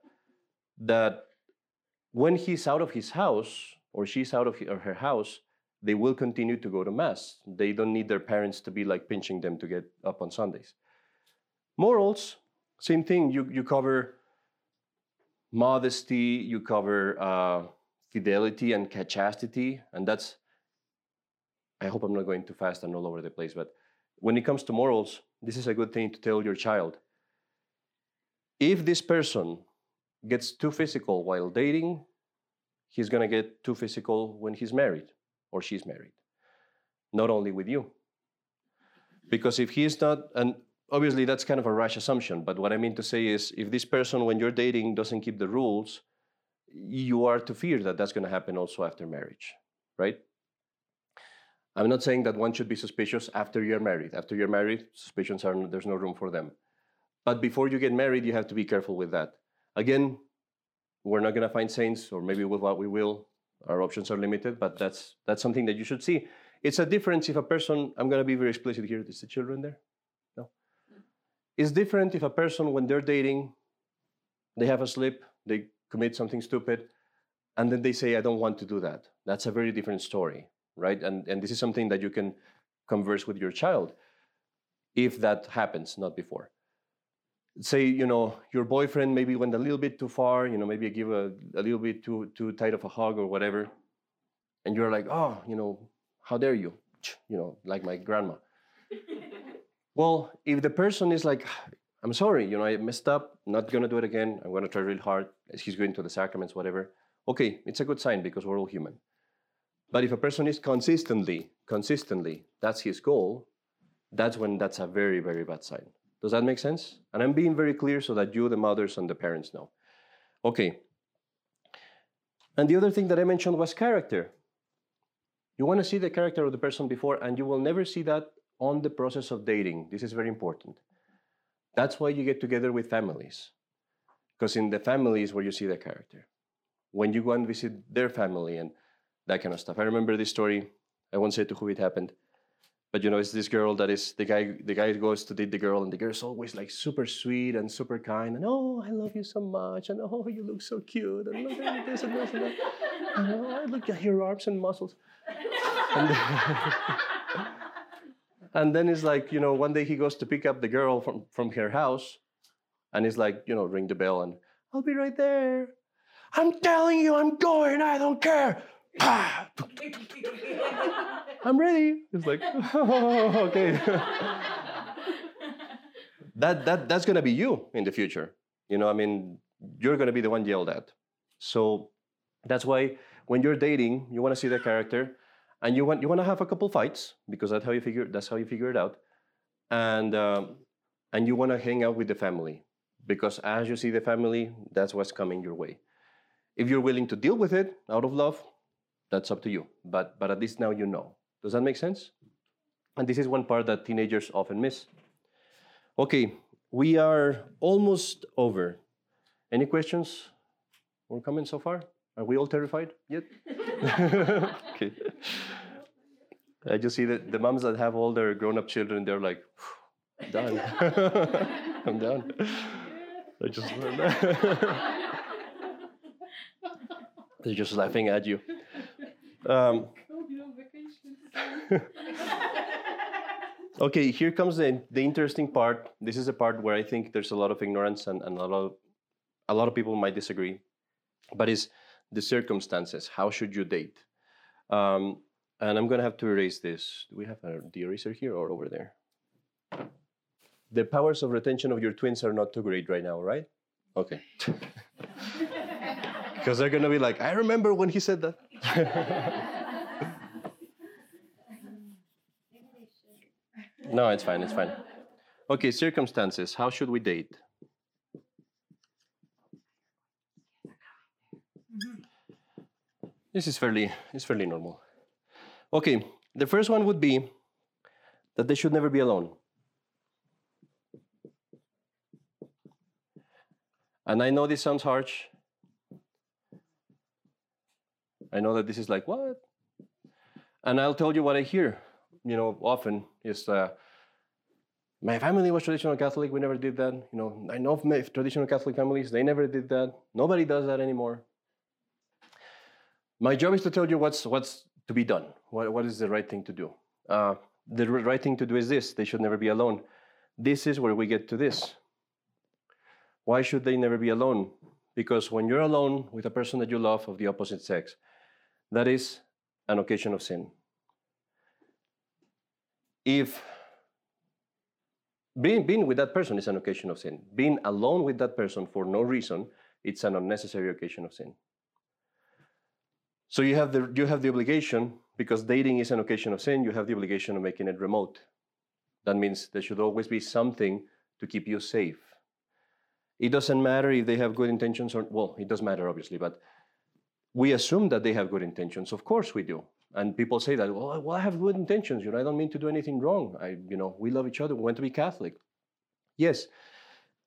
that when he's out of his house or she's out of her house, they will continue to go to mass. They don't need their parents to be like pinching them to get up on Sundays. Morals, same thing. You you cover modesty, you cover uh, fidelity and chastity, and that's. I hope I'm not going too fast and all over the place, but when it comes to morals, this is a good thing to tell your child. If this person gets too physical while dating, he's going to get too physical when he's married or she's married. Not only with you. Because if he's not, and obviously that's kind of a rash assumption, but what I mean to say is if this person, when you're dating, doesn't keep the rules, you are to fear that that's going to happen also after marriage, right? I'm not saying that one should be suspicious after you're married. After you're married, suspicions are there's no room for them. But before you get married, you have to be careful with that. Again, we're not going to find saints, or maybe with what we will. Our options are limited, but that's that's something that you should see. It's a difference if a person. I'm going to be very explicit here. Is the children there? No. Mm. It's different if a person, when they're dating, they have a slip, they commit something stupid, and then they say, "I don't want to do that." That's a very different story, right? And and this is something that you can converse with your child if that happens, not before say you know your boyfriend maybe went a little bit too far you know maybe give a, a little bit too too tight of a hug or whatever and you're like oh you know how dare you you know like my grandma [LAUGHS] well if the person is like i'm sorry you know i messed up not to do it again i'm to try really hard he's going to the sacraments whatever okay it's a good sign because we're all human but if a person is consistently consistently that's his goal that's when that's a very very bad sign does that make sense? And I'm being very clear so that you, the mothers, and the parents know. Okay. And the other thing that I mentioned was character. You want to see the character of the person before, and you will never see that on the process of dating. This is very important. That's why you get together with families, because in the family is where you see the character. When you go and visit their family and that kind of stuff. I remember this story. I won't say to who it happened but you know it's this girl that is the guy the guy goes to date the girl and the girl's always like super sweet and super kind and oh i love you so much and oh you look so cute and look at this and this and that [LAUGHS] and oh, look at your arms and muscles and [LAUGHS] and then it's like you know one day he goes to pick up the girl from from her house and he's like you know ring the bell and i'll be right there i'm telling you i'm going i don't care [LAUGHS] I'm ready. It's like, oh, [LAUGHS] okay. [LAUGHS] that, that, that's going to be you in the future. You know, I mean, you're going to be the one yelled at. So that's why when you're dating, you want to see the character and you want, you want to have a couple fights because that's how you figure, that's how you figure it out. And, um, and you want to hang out with the family because as you see the family, that's what's coming your way. If you're willing to deal with it out of love, that's up to you. But, but at least now you know. Does that make sense? And this is one part that teenagers often miss. Okay, we are almost over. Any questions or comments so far? Are we all terrified yet? [LAUGHS] [LAUGHS] okay. [LAUGHS] I just see that the moms that have all their grown up children, they're like, done. [LAUGHS] I'm done. I just [LAUGHS] they're just laughing at you. Um, Okay, here comes the, the interesting part. This is a part where I think there's a lot of ignorance and, and a, lot of, a lot of people might disagree. But it's the circumstances. How should you date? Um, and I'm going to have to erase this. Do we have a, the eraser here or over there? The powers of retention of your twins are not too great right now, right? Okay. [LAUGHS] Because they're going to be like, I remember when he said that. [LAUGHS] no, it's fine, it's fine. Okay, circumstances. How should we date? This is fairly, it's fairly normal. Okay, the first one would be that they should never be alone. And I know this sounds harsh. I know that this is like, what? And I'll tell you what I hear, you know, often is uh, my family was traditional Catholic, we never did that. You know, I know traditional Catholic families, they never did that. Nobody does that anymore. My job is to tell you what's, what's to be done, what, what is the right thing to do. Uh, the right thing to do is this they should never be alone. This is where we get to this. Why should they never be alone? Because when you're alone with a person that you love of the opposite sex, that is an occasion of sin. If being, being with that person is an occasion of sin, being alone with that person for no reason, it's an unnecessary occasion of sin. So you have the you have the obligation because dating is an occasion of sin. You have the obligation of making it remote. That means there should always be something to keep you safe. It doesn't matter if they have good intentions or well, it does matter obviously, but we assume that they have good intentions. Of course we do. And people say that, well, well, I have good intentions. You know, I don't mean to do anything wrong. I, you know, we love each other. We want to be Catholic. Yes,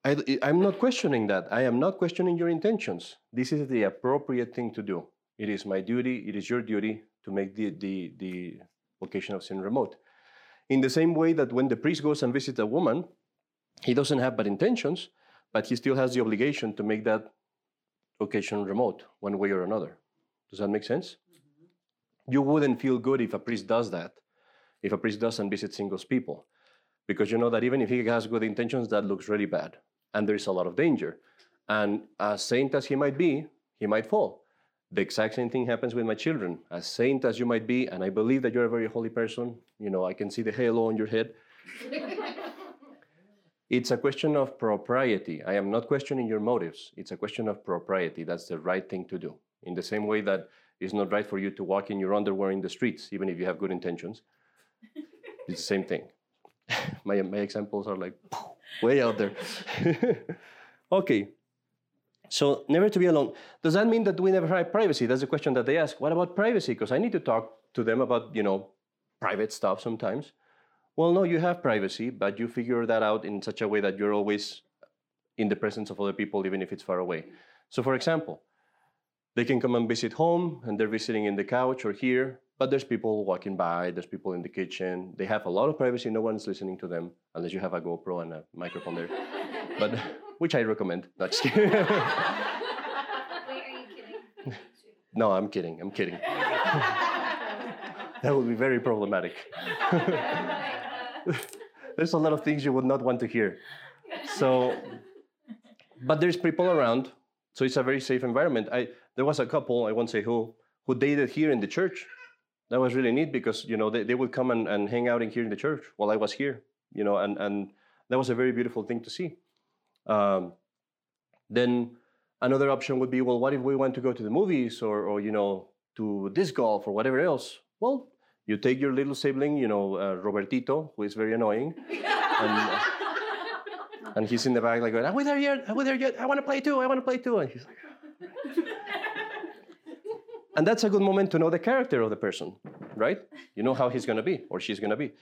I, I'm not questioning that. I am not questioning your intentions. This is the appropriate thing to do. It is my duty, it is your duty to make the, the, the occasion of sin remote. In the same way that when the priest goes and visits a woman, he doesn't have bad intentions, but he still has the obligation to make that occasion remote one way or another. Does that make sense? Mm-hmm. You wouldn't feel good if a priest does that, if a priest doesn't visit singles people, because you know that even if he has good intentions, that looks really bad, and there is a lot of danger. And as saint as he might be, he might fall. The exact same thing happens with my children. As saint as you might be, and I believe that you're a very holy person, you know, I can see the halo on your head. [LAUGHS] it's a question of propriety. I am not questioning your motives. It's a question of propriety. That's the right thing to do. In the same way that it's not right for you to walk in your underwear in the streets, even if you have good intentions. [LAUGHS] It's the same thing. [LAUGHS] my, my examples are like way out there. okay, so never to be alone. Does that mean that we never have privacy? That's the question that they ask. What about privacy? Because I need to talk to them about, you know, private stuff sometimes. Well, no, you have privacy, but you figure that out in such a way that you're always in the presence of other people, even if it's far away. So, for example, they can come and visit home and they're visiting in the couch or here, but there's people walking by, there's people in the kitchen. They have a lot of privacy, no one's listening to them unless you have a GoPro and a microphone there. but which I recommend. Not just kidding. Wait, are you [LAUGHS] kidding? no, I'm kidding. I'm kidding. [LAUGHS] that would be very problematic. [LAUGHS] there's a lot of things you would not want to hear. So, but there's people around, so it's a very safe environment. I there was a couple, I won't say who, who dated here in the church. That was really neat because you know they, they would come and, and hang out in here in the church while I was here, you know, and, and that was a very beautiful thing to see. Um, then another option would be, well, what if we want to go to the movies or, or you know, to disc golf or whatever else? Well, you take your little sibling, you know, uh, Robertito, who is very annoying, and, and, he's in the back like, are we there yet? Are we there yet? I want to play too. I want to play too. And he's like, and that's a good moment to know the character of the person, right? You know how he's going to be or she's going to be.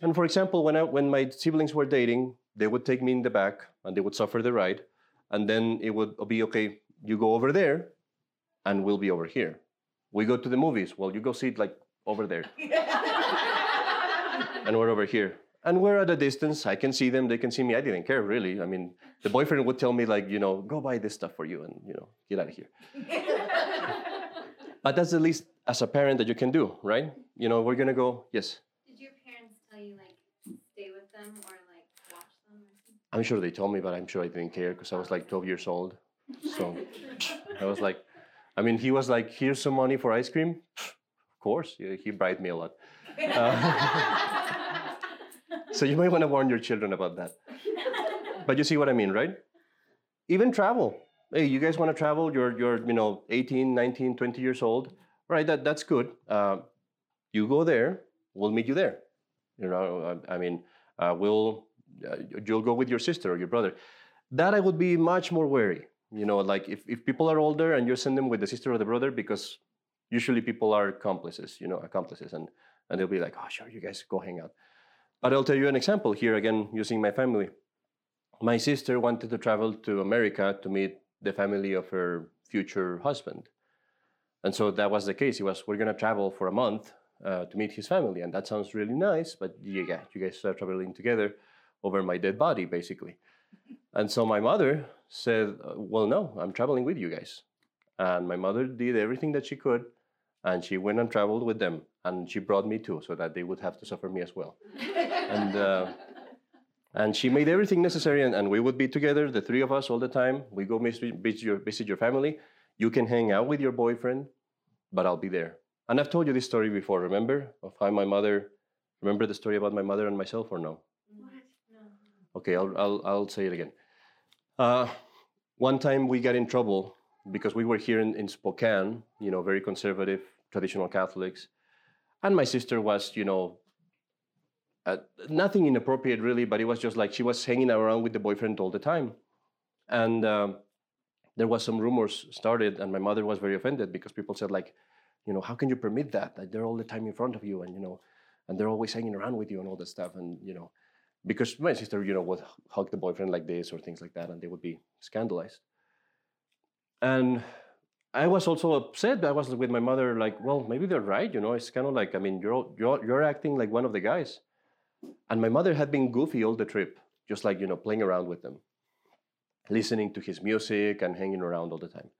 And for example, when I, when my siblings were dating, they would take me in the back and they would suffer the ride. And then it would be okay, you go over there and we'll be over here. We go to the movies. Well, you go sit like over there. [LAUGHS] and we're over here. And we're at a distance. I can see them. They can see me. I didn't care really. I mean, the boyfriend would tell me like, you know, go buy this stuff for you and you know, get out of here. [LAUGHS] but that's the least as a parent that you can do, right? You know, we're gonna go. Yes. Did your parents tell I'm sure they told me, but I'm sure I didn't care because I was like 12 years old. So I was like, I mean, he was like, here's some money for ice cream. Of course, he, bribed me a lot. Uh, [LAUGHS] so you might want to warn your children about that. But you see what I mean, right? Even travel. Hey, you guys want to travel? You're, you're, you know, 18, 19, 20 years old. Right, that, that's good. Uh, you go there, we'll meet you there. You know, I, I mean, uh, we'll, you'll go with your sister or your brother. That I would be much more wary. You know, like if, if people are older and you send them with the sister or the brother, because usually people are accomplices, you know, accomplices, and, and they'll be like, oh, sure, you guys go hang out. But I'll tell you an example here again, using my family. My sister wanted to travel to America to meet the family of her future husband. And so that was the case. It was, we're going to travel for a month uh, to meet his family. And that sounds really nice, but yeah, you guys are traveling together over my dead body, basically. And so my mother said, uh, Well, no, I'm traveling with you guys. And my mother did everything that she could, and she went and traveled with them. And she brought me too, so that they would have to suffer me as well. and, uh, and she made everything necessary, and, and, we would be together, the three of us, all the time. We go visit your, visit your family. You can hang out with your boyfriend, but I'll be there. And I've told you this story before, remember? Of how my mother, remember the story about my mother and myself, or no? Okay, I'll, I'll, I'll say it again. Uh, one time we got in trouble because we were here in, in Spokane, you know, very conservative, traditional Catholics. And my sister was, you know, uh, nothing inappropriate really, but it was just like she was hanging around with the boyfriend all the time. And um, there was some rumors started, and my mother was very offended because people said like, you know, how can you permit that? Like they're all the time in front of you, and you know, and they're always hanging around with you and all that stuff, and you know, because my sister, you know, would hug the boyfriend like this or things like that, and they would be scandalized. And I was also upset. I was with my mother, like, well, maybe they're right. You know, it's kind of like, I mean, you're you're you're acting like one of the guys. And my mother had been goofy all the trip, just like you know, playing around with them, listening to his music and hanging around all the time.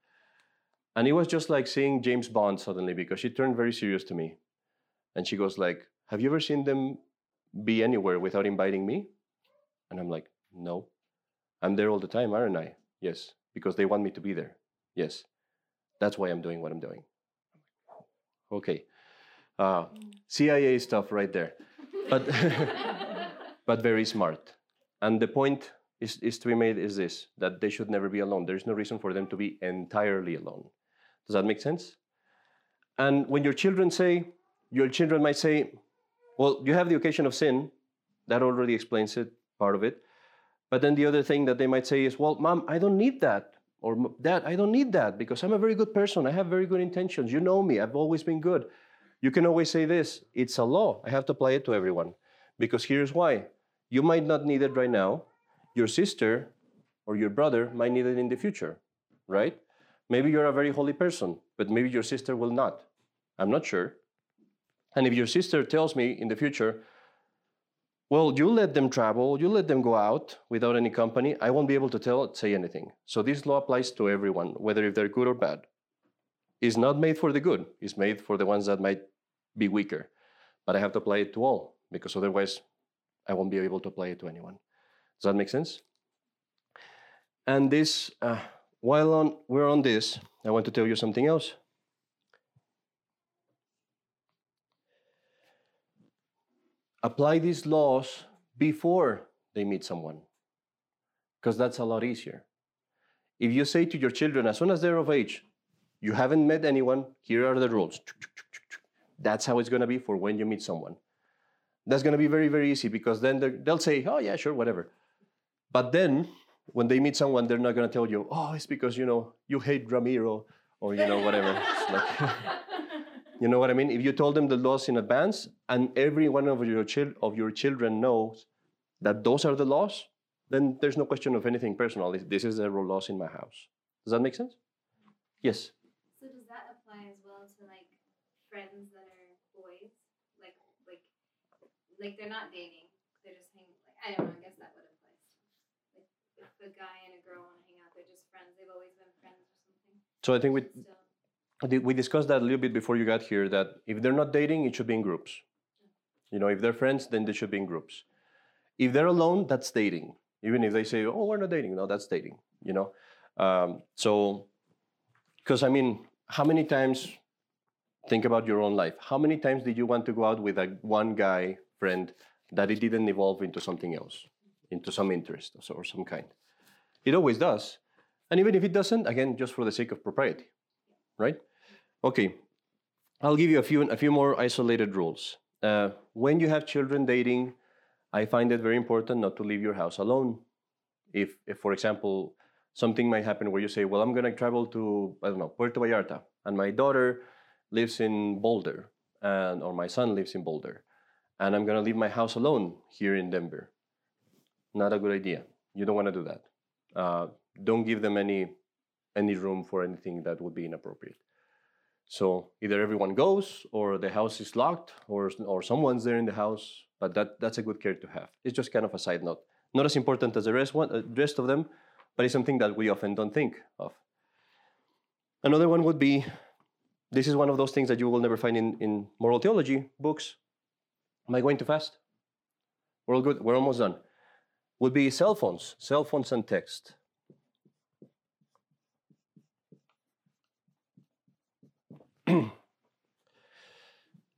And it was just like seeing James Bond suddenly because she turned very serious to me, and she goes like, "Have you ever seen them be anywhere without inviting me?" And I'm like, "No, I'm there all the time, aren't I?" Yes, because they want me to be there. Yes, that's why I'm doing what I'm doing. Okay, uh, CIA stuff right there, but [LAUGHS] but very smart. And the point is, is to be made is this: that they should never be alone. There's no reason for them to be entirely alone. Does that make sense? And when your children say, your children might say, well, you have the occasion of sin. That already explains it, part of it. But then the other thing that they might say is, well, mom, I don't need that. Or dad, I don't need that because I'm a very good person. I have very good intentions. You know me. I've always been good. You can always say this it's a law. I have to apply it to everyone. Because here's why you might not need it right now. Your sister or your brother might need it in the future, right? Maybe you're a very holy person, but maybe your sister will not. I'm not sure. And if your sister tells me in the future, well, you let them travel, you let them go out without any company, I won't be able to tell, say anything. So this law applies to everyone, whether if they're good or bad. It's not made for the good, it's made for the ones that might be weaker. But I have to apply it to all, because otherwise I won't be able to apply it to anyone. Does that make sense? And this, uh, while on, we're on this, I want to tell you something else. Apply these laws before they meet someone, because that's a lot easier. If you say to your children, as soon as they're of age, you haven't met anyone, here are the rules. That's how it's going to be for when you meet someone. That's going to be very, very easy because then they'll say, oh, yeah, sure, whatever. But then when they meet someone, they're not going to tell you, oh, it's because, you know, you hate Ramiro or, you know, whatever. [LAUGHS] you know what I mean? If you told them the laws in advance and every one of your, chil- of your children knows that those are the laws, then there's no question of anything personal. This is the laws in my house. Does that make sense? Yes. So does that apply as well to like friends that are boys? Like like like they're not dating. They're just hanging like I don't know, I guess that would apply. Like if a guy and a girl want to hang out, they're just friends. They've always been friends or something. So I think we we discussed that a little bit before you got here. That if they're not dating, it should be in groups. You know, if they're friends, then they should be in groups. If they're alone, that's dating. even if they say, "Oh, we're not dating," no, that's dating. You know, um, so because I mean, how many times? Think about your own life. How many times did you want to go out with a one guy friend that it didn't evolve into something else, into some interest or, so- or some kind? It always does, and even if it doesn't, again, just for the sake of propriety, right? Okay, I'll give you a few a few more isolated rules. Uh, when you have children dating, I find it very important not to leave your house alone. If, if for example, something might happen where you say, "Well, I'm going to travel to I don't know Puerto Vallarta, and my daughter lives in Boulder, and or my son lives in Boulder, and I'm going to leave my house alone here in Denver." Not a good idea. You don't want to do that. Uh, don't give them any any room for anything that would be inappropriate. So either everyone goes, or the house is locked, or or someone's there in the house. But that that's a good care to have. It's just kind of a side note, not as important as the rest one, uh, rest of them, but it's something that we often don't think of. Another one would be, this is one of those things that you will never find in, in moral theology books. Am I going too fast? We're all good. We're almost done. Would be cell phones, cell phones and text. [CLEARS THROAT]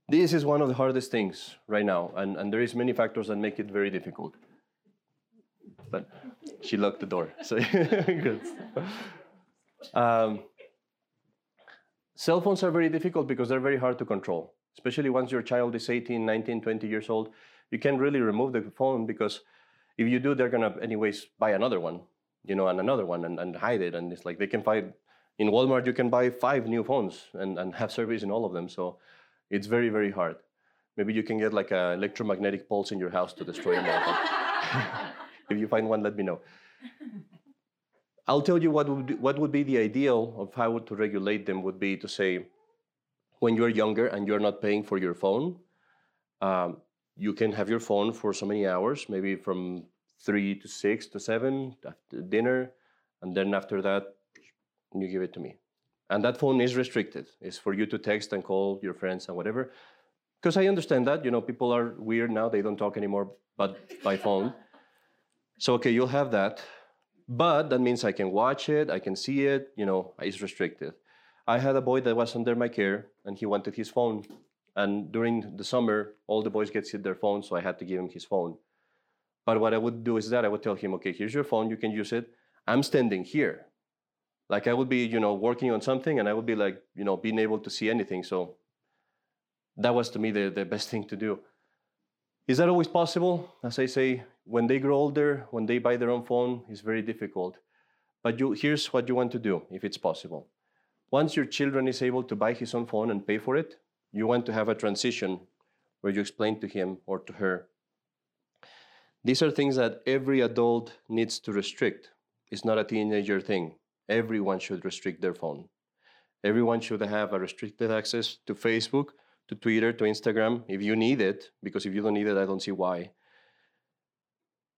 this is one of the hardest things right now, and, and there is many factors that make it very difficult. But she locked the door, so [LAUGHS] good. Um, cell phones are very difficult because they're very hard to control, especially once your child is 18, 19, 20 years old. You can't really remove the phone because if you do, they're gonna anyways buy another one, you know, and another one and, and hide it. And it's like they can find in Walmart, you can buy five new phones and, and have service in all of them. So it's very, very hard. Maybe you can get like an electromagnetic pulse in your house to destroy them [LAUGHS] all. if you find one, let me know. I'll tell you what would, what would be the ideal of how to regulate them would be to say, when you're younger and you're not paying for your phone, um, you can have your phone for so many hours, maybe from three to six to seven after dinner, and then after that, you give it to me. And that phone is restricted. It's for you to text and call your friends and whatever. Because I understand that, you know, people are weird now, they don't talk anymore but by phone. So okay, you'll have that. But that means I can watch it, I can see it, you know, it's restricted. I had a boy that was under my care and he wanted his phone. And during the summer, all the boys get their phones, so I had to give him his phone. But what I would do is that I would tell him, okay, here's your phone, you can use it. I'm standing here. Like I would be, you know, working on something and I would be like, you know, being able to see anything. So that was to me the, the best thing to do. Is that always possible? As I say, when they grow older, when they buy their own phone, it's very difficult. But you, here's what you want to do if it's possible. Once your children is able to buy his own phone and pay for it, you want to have a transition where you explain to him or to her. These are things that every adult needs to restrict. It's not a teenager thing. Everyone should restrict their phone. Everyone should have a restricted access to Facebook, to Twitter, to Instagram, if you need it, because if you don't need it, I don't see why.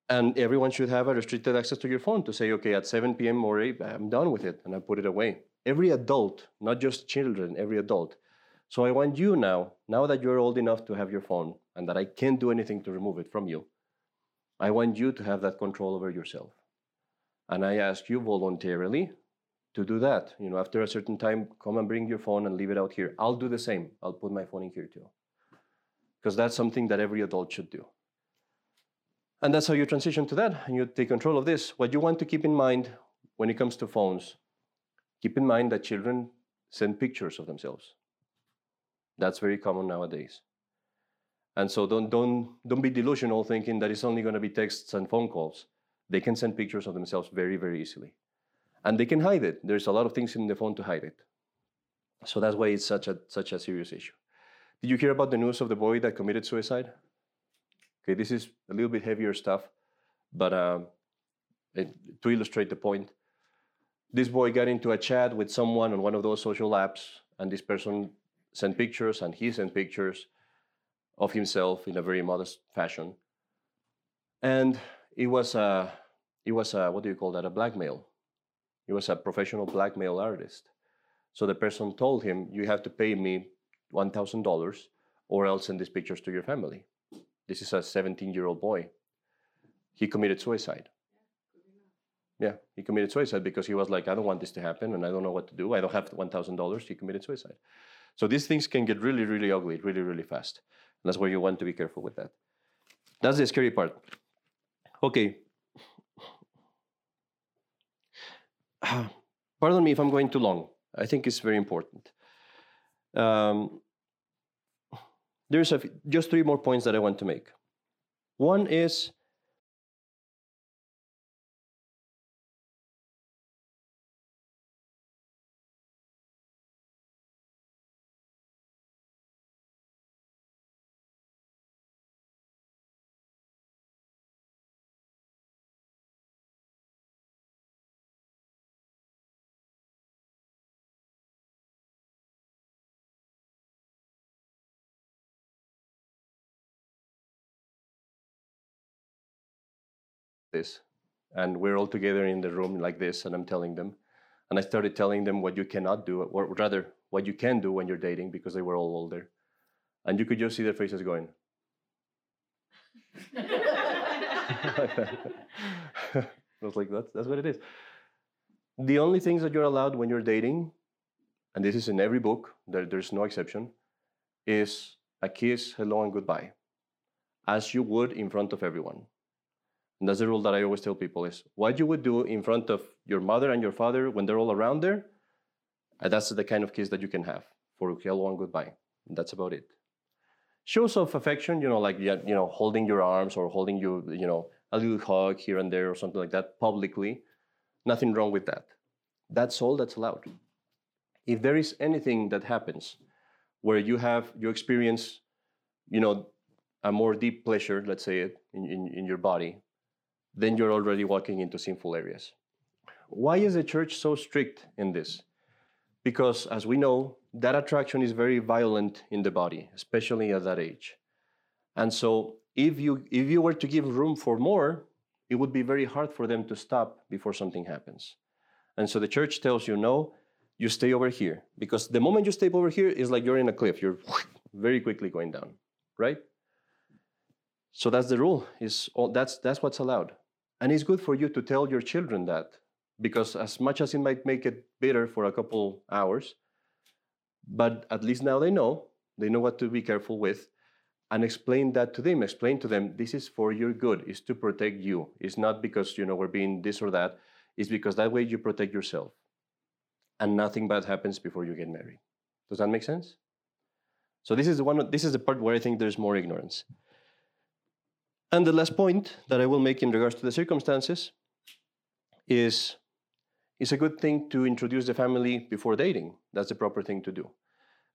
And everyone should have a restricted access to your phone to say, okay, at 7 p.m. or 8, I'm done with it, and I put it away. Every adult, not just children, every adult. So I want you now, now that you're old enough to have your phone and that I can't do anything to remove it from you, I want you to have that control over yourself. And I ask you voluntarily to do that. You know, after a certain time, come and bring your phone and leave it out here. I'll do the same. I'll put my phone in here too. Because that's something that every adult should do. And that's how you transition to that and you take control of this. What you want to keep in mind when it comes to phones, keep in mind that children send pictures of themselves. That's very common nowadays. And so don't, don't, don't be delusional thinking that it's only going to be texts and phone calls. They can send pictures of themselves very, very easily. And they can hide it. There's a lot of things in the phone to hide it. So that's why it's such a, such a serious issue. Did you hear about the news of the boy that committed suicide? Okay, this is a little bit heavier stuff, but um, it, to illustrate the point, this boy got into a chat with someone on one of those social apps, and this person sent pictures, and he sent pictures of himself in a very modest fashion. And it was a, it was a, what do you call that, a blackmail. He was a professional blackmail artist. So the person told him, you have to pay me $1,000 or else send these pictures to your family. This is a 17 year old boy. He committed suicide. yeah, he committed suicide because he was like, I don't want this to happen and I don't know what to do. I don't have $1,000. He committed suicide. So these things can get really, really ugly, really, really fast. And that's why you want to be careful with that. That's the scary part. Okay. Pardon me if I'm going too long. I think it's very important. Um, there's just three more points that I want to make. One is this and we're all together in the room like this and i'm telling them. And i started telling them what you cannot do or rather what you can do when you're dating because they were all older. And you could just see their faces going. [LAUGHS] I was like that's, that's what it is. The only things that you're allowed when you're dating and this is in every book there, there's no exception is a kiss hello and goodbye as you would in front of everyone and that's the rule that I always tell people is what you would do in front of your mother and your father when they're all around there, uh, that's the kind of kiss that you can have for hello and goodbye. And that's about it. Shows of affection, you know, like you know, holding your arms or holding you, you know, a little hug here and there or something like that publicly. Nothing wrong with that. That's all that's allowed. If there is anything that happens where you have you experience, you know, a more deep pleasure, let's say it, in, in, in your body, then you're already walking into sinful areas. Why is the church so strict in this? Because, as we know, that attraction is very violent in the body, especially at that age. And so, if you, if you were to give room for more, it would be very hard for them to stop before something happens. And so the church tells you, no, you stay over here. Because the moment you step over here, it's like you're in a cliff. You're [LAUGHS] very quickly going down, right? So that's the rule. Is that's, that's what's allowed. And it's good for you to tell your children that because as much as it might make it bitter for a couple hours, but at least now they know, they know what to be careful with, and explain that to them. Explain to them this is for your good, it's to protect you. It's not because you know we're being this or that, it's because that way you protect yourself. And nothing bad happens before you get married. Does that make sense? So this is the one this is the part where I think there's more ignorance. And the last point that I will make in regards to the circumstances is it's a good thing to introduce the family before dating. That's the proper thing to do.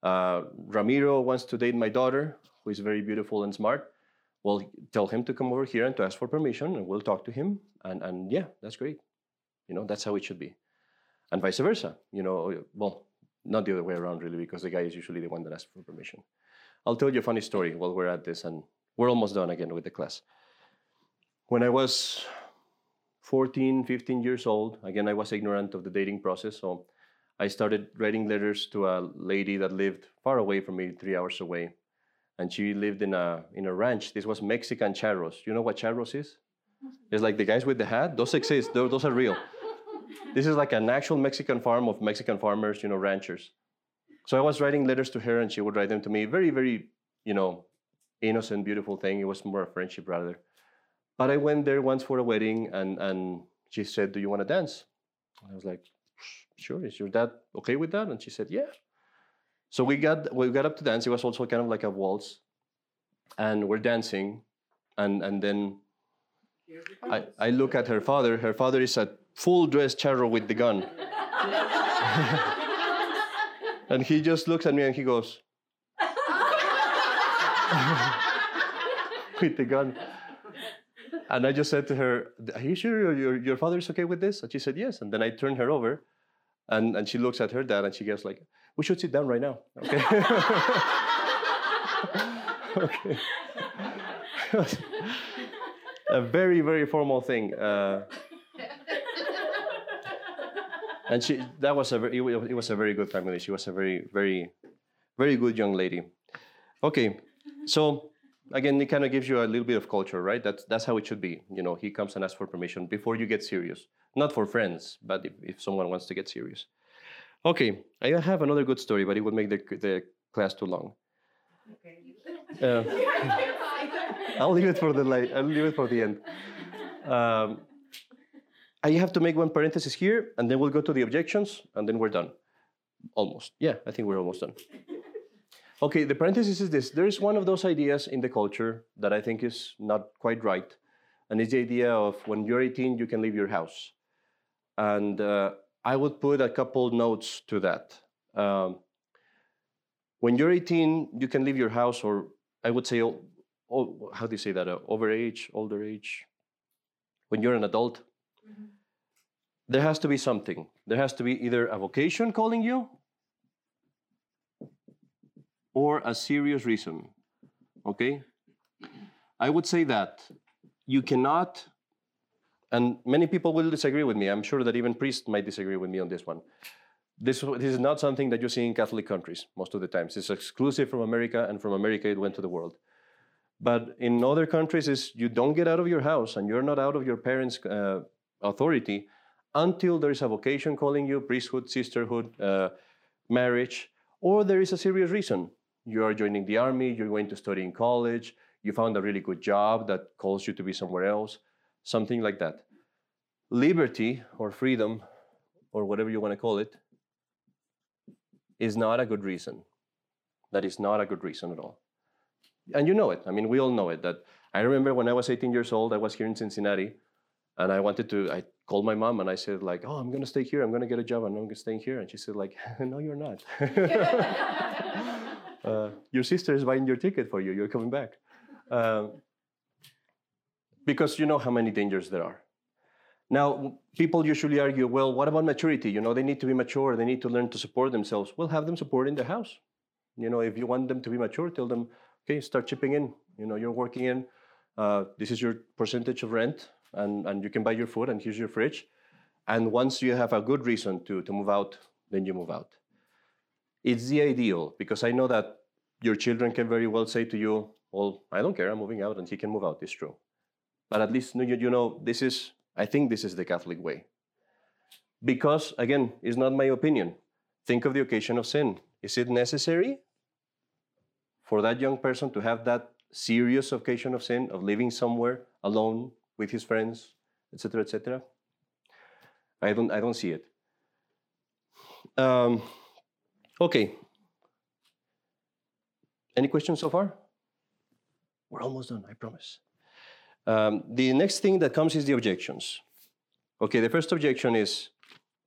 Uh, Ramiro wants to date my daughter, who is very beautiful and smart. Well, tell him to come over here and to ask for permission, and we'll talk to him. And, and yeah, that's great. You know, that's how it should be. And vice versa. You know, well, not the other way around, really, because the guy is usually the one that asks for permission. I'll tell you a funny story while we're at this, and we're almost done again with the class. When I was 14, 15 years old, again, I was ignorant of the dating process. So I started writing letters to a lady that lived far away from me, three hours away. And she lived in a, in a ranch. This was Mexican charros. You know what charros is? It's like the guys with the hat. Those exist, those, those are real. This is like an actual Mexican farm of Mexican farmers, you know, ranchers. So I was writing letters to her and she would write them to me. Very, very, you know, innocent, beautiful thing. It was more a friendship rather. But I went there once for a wedding, and and she said, "Do you want to dance?" And I was like, "Sure." Is your dad okay with that? And she said, "Yeah." So we got we got up to dance. It was also kind of like a waltz, and we're dancing, and and then I, I look at her father. Her father is a full dress charro with the gun. [LAUGHS] and he just looks at me and he goes, [LAUGHS] with the gun. And I just said to her, Are you sure your, your father is okay with this? And she said, Yes. And then I turned her over and, and she looks at her dad and she goes like, We should sit down right now. Okay. [LAUGHS] okay. [LAUGHS] a very, very formal thing. Uh, and she that was a very, it was a very good family. She was a very, very, very good young lady. Okay, so again, it kind of gives you a little bit of culture, right? That's that's how it should be. You know, he comes and asks for permission before you get serious. Not for friends, but if, if someone wants to get serious. Okay, I have another good story, but it would make the the class too long. Uh, I'll leave it for the light. I'll leave it for the end. Um, I have to make one parenthesis here, and then we'll go to the objections, and then we're done. Almost. Yeah, I think we're almost done. Okay, the parenthesis is this. There is one of those ideas in the culture that I think is not quite right, and it's the idea of when you're 18, you can leave your house. And uh, I would put a couple notes to that. Um, when you're 18, you can leave your house, or I would say, oh, oh, how do you say that? Uh, over age, older age. When you're an adult, Mhm. there has to be something. There has to be either a vocation calling you or a serious reason. Okay? I would say that you cannot, and many people will disagree with me. I'm sure that even priests might disagree with me on this one. This, this is not something that you see in Catholic countries most of the times. It's exclusive from America, and from America it went to the world. But in other countries, is you don't get out of your house and you're not out of your parents' uh, authority until there is a vocation calling you, priesthood, sisterhood, uh, marriage, or there is a serious reason. You are joining the army, you're going to study in college, you found a really good job that calls you to be somewhere else, something like that. Liberty or freedom, or whatever you want to call it, is not a good reason. That is not a good reason at all. And you know it. I mean, we all know it. That I remember when I was 18 years old, I was here in Cincinnati, and I wanted to. I called my mom and I said like, "Oh, I'm going to stay here. I'm going to get a job, and I'm going to stay here." And she said like, [LAUGHS] "No, you're not. [LAUGHS] [LAUGHS] uh, your sister is buying your ticket for you. You're coming back." Um, because you know how many dangers there are. Now, people usually argue, well, what about maturity? You know, they need to be mature, they need to learn to support themselves. Well, have them support in the house. You know, if you want them to be mature, tell them, okay, start chipping in. You know, you're working in, uh, this is your percentage of rent, and, and you can buy your food, and here's your fridge. And once you have a good reason to, to move out, then you move out. It's the ideal, because I know that your children can very well say to you, well, I don't care, I'm moving out, and he can move out, it's true. But at least you, know, this is I think this is the Catholic way. Because, again, it's not my opinion. Think of the occasion of sin. Is it necessary for that young person to have that serious occasion of sin, of living somewhere alone with his friends, etc., etc.? I don't, I don't see it. Um, okay. Any questions so far? We're almost done, I promise. Um, the next thing that comes is the objections. Okay, the first objection is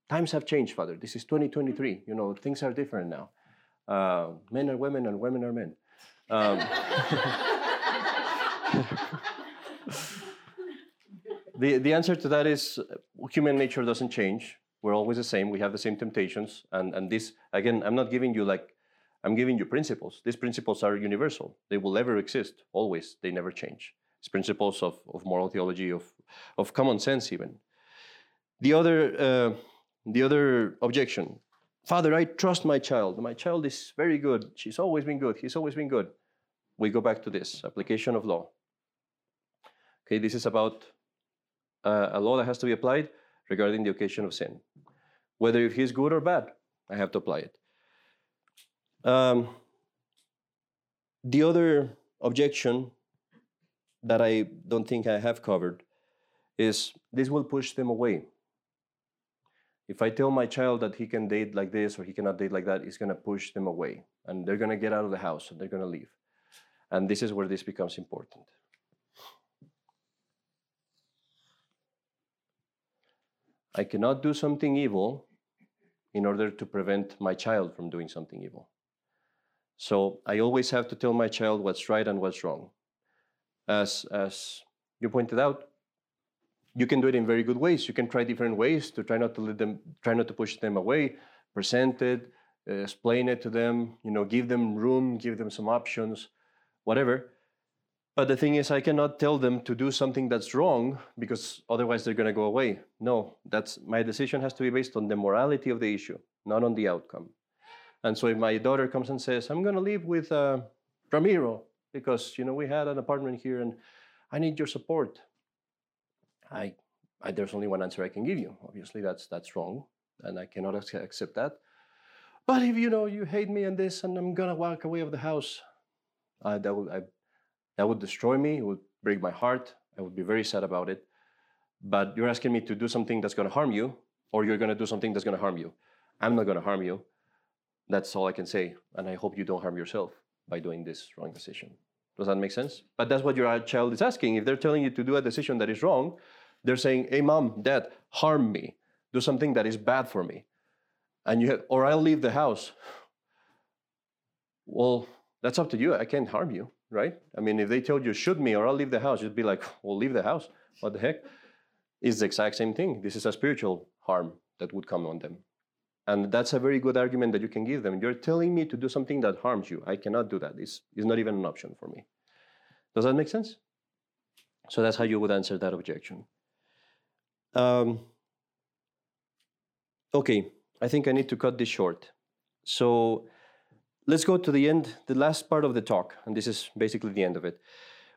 times have changed, Father. This is 2023. You know, things are different now. Uh, men are women and women are men. Um, [LAUGHS] the, the answer to that is human nature doesn't change. We're always the same. We have the same temptations. And, and this, again, I'm not giving you like, I'm giving you principles. These principles are universal. They will ever exist, always. They never change. It's principles of, of moral theology, of, of common sense, even. The other, uh, the other objection Father, I trust my child. My child is very good. She's always been good. He's always been good. We go back to this application of law. Okay, this is about uh, a law that has to be applied regarding the occasion of sin. Whether if he's good or bad, I have to apply it. Um, the other objection that I don't think I have covered is this will push them away. If I tell my child that he can date like this or he cannot date like that, it's going to push them away and they're going to get out of the house and they're going to leave. And this is where this becomes important. I cannot do something evil in order to prevent my child from doing something evil. So I always have to tell my child what's right and what's wrong. As, as you pointed out, you can do it in very good ways. You can try different ways to try not to let them, try not to push them away. Present it, explain it to them. You know, give them room, give them some options, whatever. But the thing is, I cannot tell them to do something that's wrong because otherwise they're going to go away. No, that's my decision has to be based on the morality of the issue, not on the outcome. And so if my daughter comes and says, "I'm going to live with uh, Ramiro," because you know we had an apartment here and I need your support. I, I there's only one answer I can give you. Obviously, that's that's wrong, and I cannot accept that. But if you know you hate me and this, and I'm gonna walk away of the house, uh, that would I, that would destroy me. It would break my heart. I would be very sad about it. But you're asking me to do something that's gonna harm you, or you're gonna do something that's gonna harm you. I'm not gonna harm you. That's all I can say, and I hope you don't harm yourself by doing this wrong decision. Does that make sense? But that's what your uh, child is asking. If they're telling you to do a decision that is wrong, they're saying, "Hey, mom, dad, harm me. Do something that is bad for me." and you have, or I'll leave the house. Well, that's up to you. I can't harm you, right? I mean, if they told you shoot me or I'll leave the house, you'd be like, well, leave the house. What the heck? It's the exact same thing. This is a spiritual harm that would come on them. And that's a very good argument that you can give them. You're telling me to do something that harms you. I cannot do that. It's, it's not even an option for me. Does that make sense? So that's how you would answer that objection. Um, okay, I think I need to cut this short. So let's go to the end, the last part of the talk, and this is basically the end of it.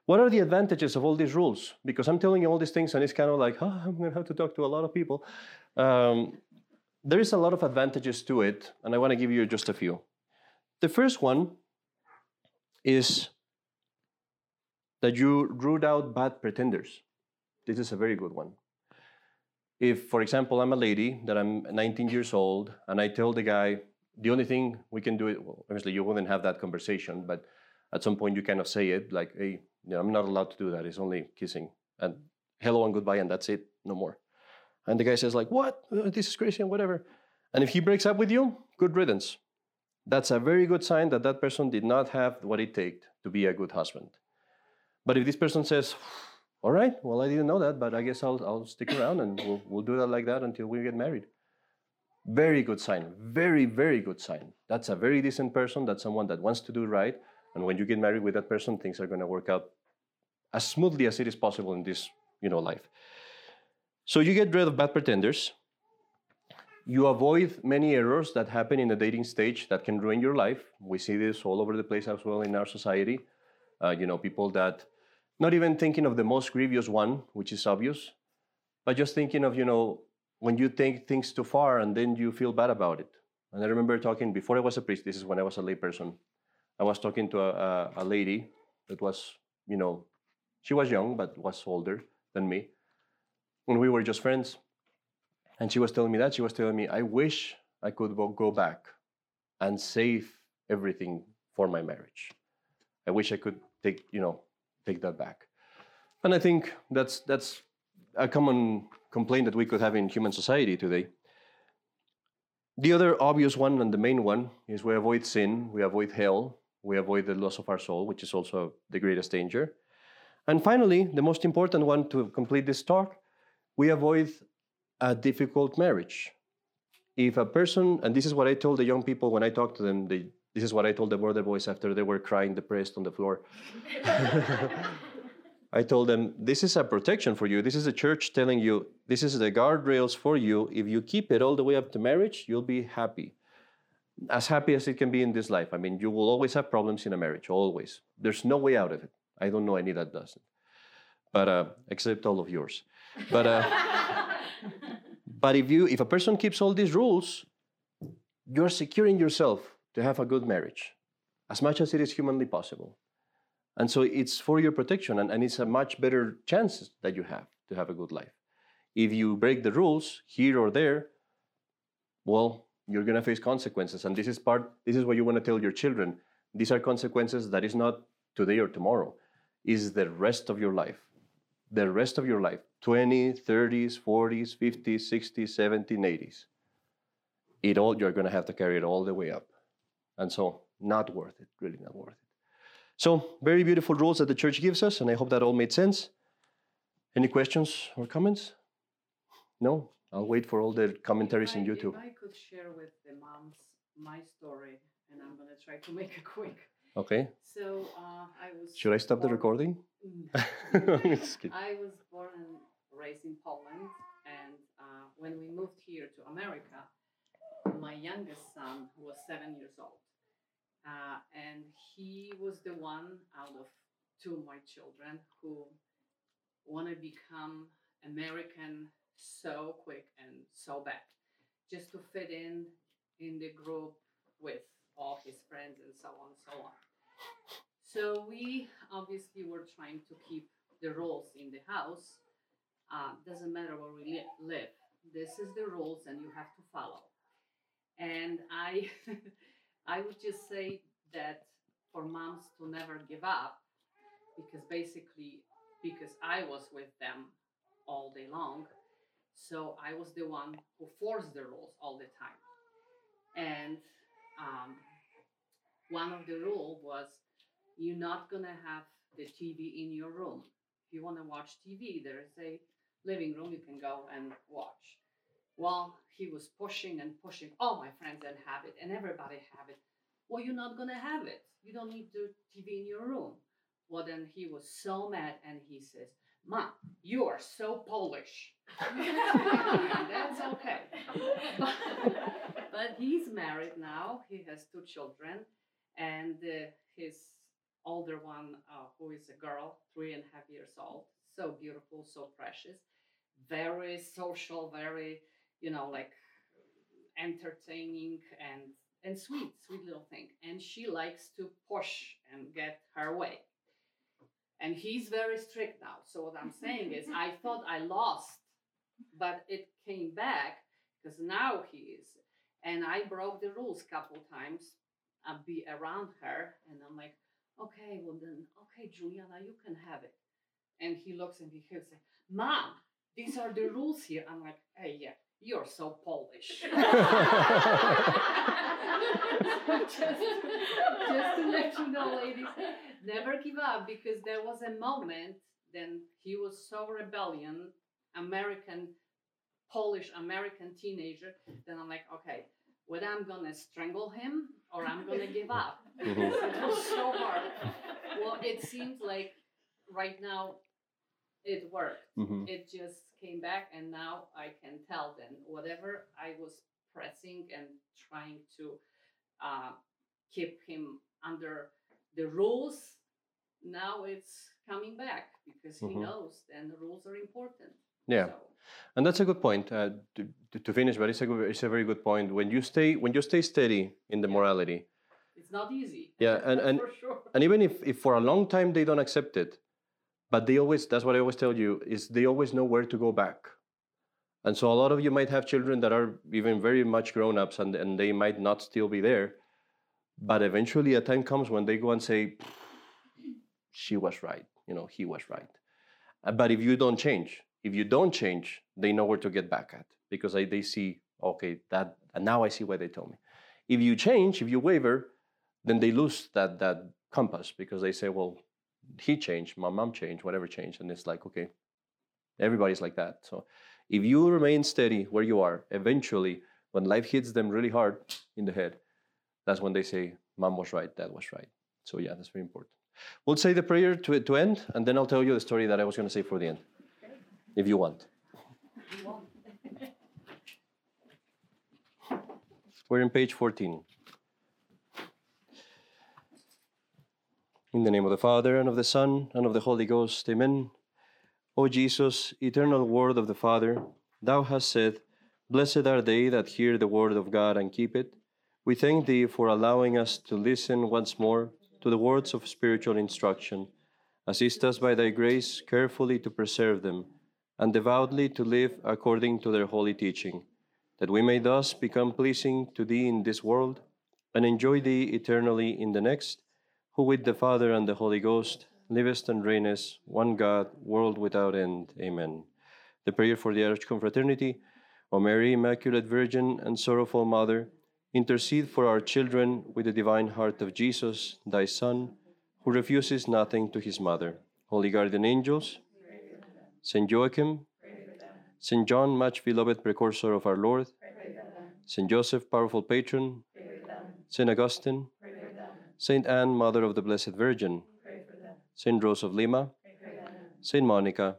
What are the advantages of all these rules? Because I'm telling you all these things, and it's kind of like, [LAUGHS] oh, I'm going to have to talk to a lot of people. Um, there is a lot of advantages to it, and I want to give you just a few. The first one is that you root out bad pretenders. This is a very good one if, for example, I'm a lady that I'm 19 years old, and I tell the guy, the only thing we can do it, well, obviously you wouldn't have that conversation, but at some point you kind of say it like, hey, you know, I'm not allowed to do that. It's only kissing and hello and goodbye, and that's it, no more. And the guy says like, what? Uh, this is crazy and whatever. And if he breaks up with you, good riddance. That's a very good sign that that person did not have what it takes to be a good husband. But if this person says, all right, well, I didn't know that, but I guess I'll, I'll stick around and we'll, we'll do that like that until we get married. Very good sign. Very, very good sign. That's a very decent person. That's someone that wants to do right. And when you get married with that person, things are going to work out as smoothly as it is possible in this, you know, life. So you get rid of bad pretenders. You avoid many errors that happen in the dating stage that can ruin your life. We see this all over the place as well in our society. Uh, you know, people that not even thinking of the most grievous one, which is obvious, but just thinking of, you know, when you take things too far and then you feel bad about it. And I remember talking before I was a priest, this is when I was a layperson. I was talking to a, a, a lady that was, you know, she was young, but was older than me. When we were just friends. And she was telling me that. She was telling me, I wish I could go back and save everything for my marriage. I wish I could take, you know, take that back. And I think that's that's a common complaint that we could have in human society today. The other obvious one and the main one is we avoid sin, we avoid hell, we avoid the loss of our soul, which is also the greatest danger. And finally, the most important one to complete this talk, we avoid a difficult marriage. If a person, and this is what I told the young people when I talked to them, they this is what I told the border boys after they were crying depressed on the floor. [LAUGHS] [LAUGHS] I told them, This is a protection for you. This is a church telling you, this is the guardrails for you. If you keep it all the way up to marriage, you'll be happy. As happy as it can be in this life. I mean, you will always have problems in a marriage, always. There's no way out of it. I don't know any that doesn't. But uh, except all of yours. But uh, [LAUGHS] but if you if a person keeps all these rules, you're securing yourself to have a good marriage as much as it is humanly possible. And so it's for your protection, and, and it's a much better chance that you have to have a good life. If you break the rules here or there, well, you're going to face consequences. And this is part, this is what you want to tell your children. These are consequences that is not today or tomorrow, is the rest of your life. The rest of your life 20, 30s, 40s, 50s, 60s, 70s, 80s. It all, you're going to have to carry it all the way up. And so, not worth it, really not worth it. So, very beautiful rules that the church gives us, and I hope that all made sense. Any questions or comments? No? I'll wait for all the commentaries I- in YouTube. If I could share with the moms my story, and I'm gonna try to make it quick. Okay. So uh, I was. Should I stop the recording? Mm. [LAUGHS] [LAUGHS] I was born and raised in Poland, and uh, when we moved here to America, my youngest son, was seven years old, uh, and he was the one out of two of my children who want to become American so quick and so bad, just to fit in in the group with all his friends and so on and so on. So we obviously were trying to keep the rules in the house. Uh, doesn't matter where we li- live. This is the rules, and you have to follow. And I, [LAUGHS] I would just say that for moms to never give up, because basically, because I was with them all day long, so I was the one who forced the rules all the time. And um, one of the rule was you're not gonna have the TV in your room. If you want to watch TV, there is a living room you can go and watch. Well, he was pushing and pushing. All my friends then have it, and everybody have it. Well, you're not gonna have it. You don't need the TV in your room. Well, then he was so mad, and he says, "Mom, you are so Polish." [LAUGHS] That's okay. But, [LAUGHS] but he's married now. He has two children, and uh, his older one, uh, who is a girl, three and a half years old, so beautiful, so precious, very social, very, you know, like entertaining and and sweet, sweet little thing. And she likes to push and get her way. And he's very strict now. So what I'm saying is, I [LAUGHS] thought I lost, but it came back because now he is. And I broke the rules a couple times. I'll be around her, and I'm like, okay, well then, okay, Juliana, you can have it. And he looks and he like, Mom, these are the rules here. I'm like, hey, yeah, you're so Polish. [LAUGHS] [LAUGHS] just, just to let you know, ladies, never give up because there was a moment then he was so rebellion, American, Polish American teenager. Then I'm like, okay, whether I'm gonna strangle him or I'm gonna give up. Mhm. it was so hard. Well, it seems like right now it worked Mhm. it just came back and now i can tell then whatever i was pressing and trying to uh, keep him under the rules now it's coming back because he Mhm. knows then the rules are important Yeah. So, And that's a good point uh, to, to, finish, but it's a, good, it's a very good point. When you stay when you stay steady in the Yeah. morality, it's not easy Yeah, and- [LAUGHS] and- for sure and even if, if for a long time they don't accept it, but they always that's what I always tell you is they always know where to go back. And so a lot of you might have children that are even very much grown ups and, and they might not still be there. But eventually a time comes when they go and say, she was right, you know, he was right. Uh, But if you don't change, if you don't change, they know where to get back at because they, they see, okay, that and now I see why they told me. If you change, if you waver, then they lose that that compass because they say, well, he changed, my mom changed, whatever changed, and it's like, okay, everybody's like that. So if you remain steady where you are, eventually, when life hits them really hard in the head, that's when they say, mom was right, dad was right. So yeah, that's very important. We'll say the prayer to, to end, and then I'll tell you the story that I was going to say for the end, if you want. [LAUGHS] We're in page 14. In the name of the Father, and of the Son, and of the Holy Ghost, amen. O Jesus, eternal Word of the Father, thou hast said, Blessed are they that hear the word of God and keep it. We thank thee for allowing us to listen once more to the words of spiritual instruction. Assist us by thy grace carefully to preserve them, and devoutly to live according to their holy teaching, that we may thus become pleasing to thee in this world, and enjoy thee eternally in the next, who with the Father and the Holy Ghost livest and reignest, one God, world without end. Amen. The prayer for the Archconfraternity, O Mary, Immaculate Virgin and Sorrowful Mother, intercede for our children with the divine heart of Jesus, thy Son, who refuses nothing to his mother. Holy guardian angels, Saint Joachim, Saint John, much beloved precursor of our Lord, Saint Joseph, powerful patron, Saint Augustine, Saint Anne, Mother of the Blessed Virgin, Saint Rose of Lima, Saint Monica,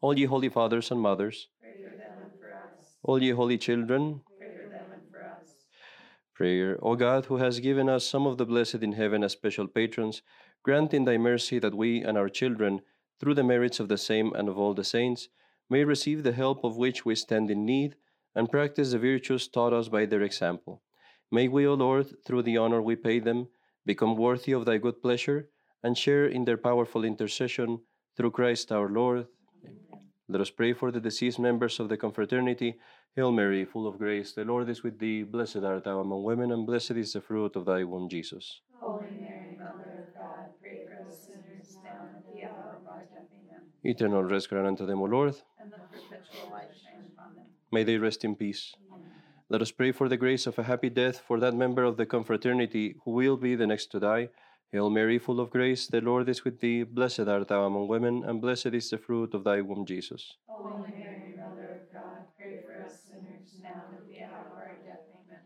all ye holy fathers and mothers, all ye holy children, Prayer, O God, who has given us some of the blessed in heaven as special patrons, grant in thy mercy that we and our children, through the merits of the same and of all the saints, may receive the help of which we stand in need and practice the virtues taught us by their example. May we, O Lord, through the honor we pay them, become worthy of thy good pleasure and share in their powerful intercession through Christ our Lord. Let us pray for the deceased members of the confraternity. Hail Mary, full of grace, the Lord is with thee. Blessed art thou among women, and blessed is the fruit of thy womb, Jesus. Holy Mary, Mother of God, pray for us sinners now and at the hour of our death. Amen. Eternal rest grant unto them, O Lord. And the perpetual life shine upon them. May they rest in peace. Let us pray for the grace of a happy death for that member of the confraternity who will be the next to die. Hail Mary, full of grace, the Lord is with thee. Blessed art thou among women, and blessed is the fruit of thy womb, Jesus. Holy Mary, Mother of God, pray for us sinners now and at the hour of our death. Amen.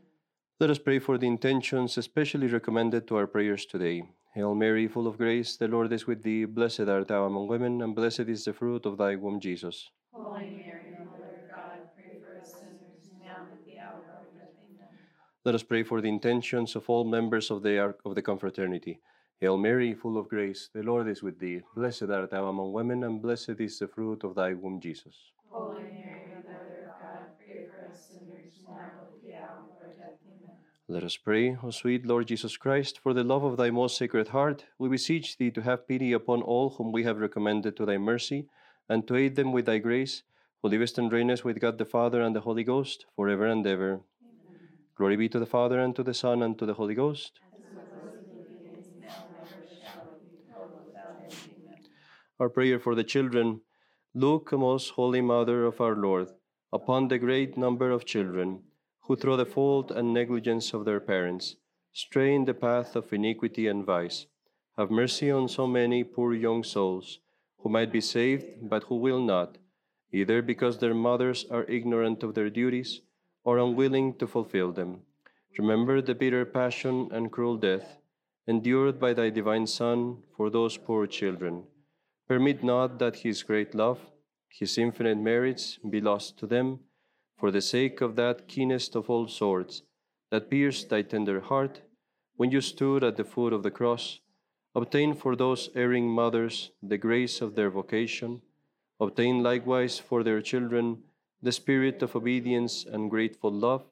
Let us pray for the intentions especially recommended to our prayers today. Hail Mary, full of grace, the Lord is with thee. Blessed art thou among women, and blessed is the fruit of thy womb, Jesus. Holy Mary, Mother of God, pray for us sinners now and at the hour of our death. Amen. Let us pray for the intentions of all members of the ark of the confraternity. Hail Mary, full of grace, the Lord is with thee. Blessed art thou among women, and blessed is the fruit of thy womb, Jesus. Holy Mary, Mother of God, pray for us sinners now and at the hour of our death. Amen. Let us pray, O sweet Lord Jesus Christ, for the love of thy most sacred heart, we beseech thee to have pity upon all whom we have recommended to thy mercy, and to aid them with thy grace, who livest and reignest with God the Father and the Holy Ghost, forever and ever. Glory be to the Father, and to the Son, and to the Holy Ghost. Our prayer for the children. Look, most holy Mother of our Lord, upon the great number of children who, through the fault and negligence of their parents, stray in the path of iniquity and vice. Have mercy on so many poor young souls who might be saved, but who will not, either because their mothers are ignorant of their duties or unwilling to fulfill them. Remember the bitter passion and cruel death endured by thy divine Son for those poor children. Permit not that his great love, his infinite merits, be lost to them, for the sake of that keenest of all swords that pierced thy tender heart when you stood at the foot of the cross. Obtain for those erring mothers the grace of their vocation. Obtain likewise for their children the spirit of obedience and grateful love,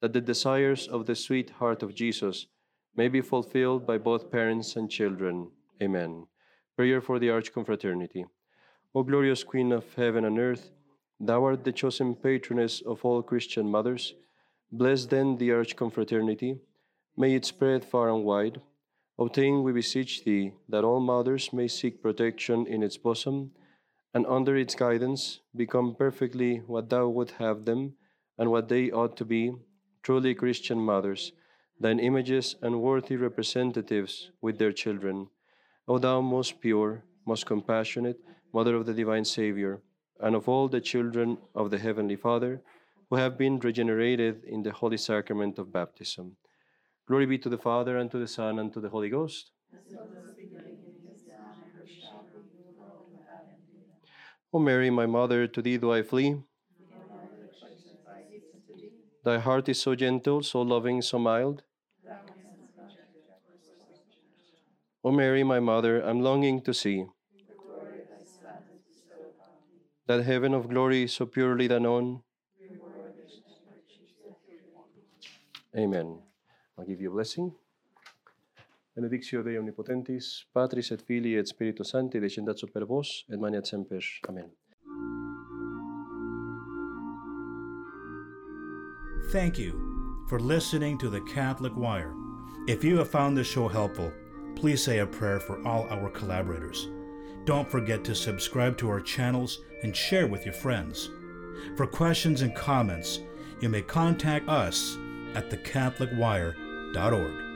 that the desires of the sweet heart of Jesus may be fulfilled by both parents and children. Amen. Prayer for the Archconfraternity. O glorious Queen of heaven and earth, thou art the chosen patroness of all Christian mothers. Bless then the Archconfraternity. May it spread far and wide. Obtain, we beseech thee, that all mothers may seek protection in its bosom, and under its guidance become perfectly what thou would have them, and what they ought to be, truly Christian mothers, thine images and worthy representatives with their children. O thou most pure, most compassionate, Mother of the divine Savior, and of all the children of the Heavenly Father, who have been regenerated in the holy sacrament of baptism. Glory be to the Father, and to the Son, and to the Holy Ghost. O Mary, my mother, to thee do I flee. Thy heart is so gentle, so loving, so mild. O Mary, my mother, I'm longing to see that heaven of glory so purely thy own. Amen. I'll give you a blessing. Benedictio Dei Omnipotentis, Patris et Filii et Spiritus Sancti, descendat super vos, et maneat semper. Amen. Thank you for listening to the Catholic Wire. If you have found this show helpful, please say a prayer for all our collaborators. Don't forget to subscribe to our channels and share with your friends. For questions and comments, you may contact us at thecatholicwire.org.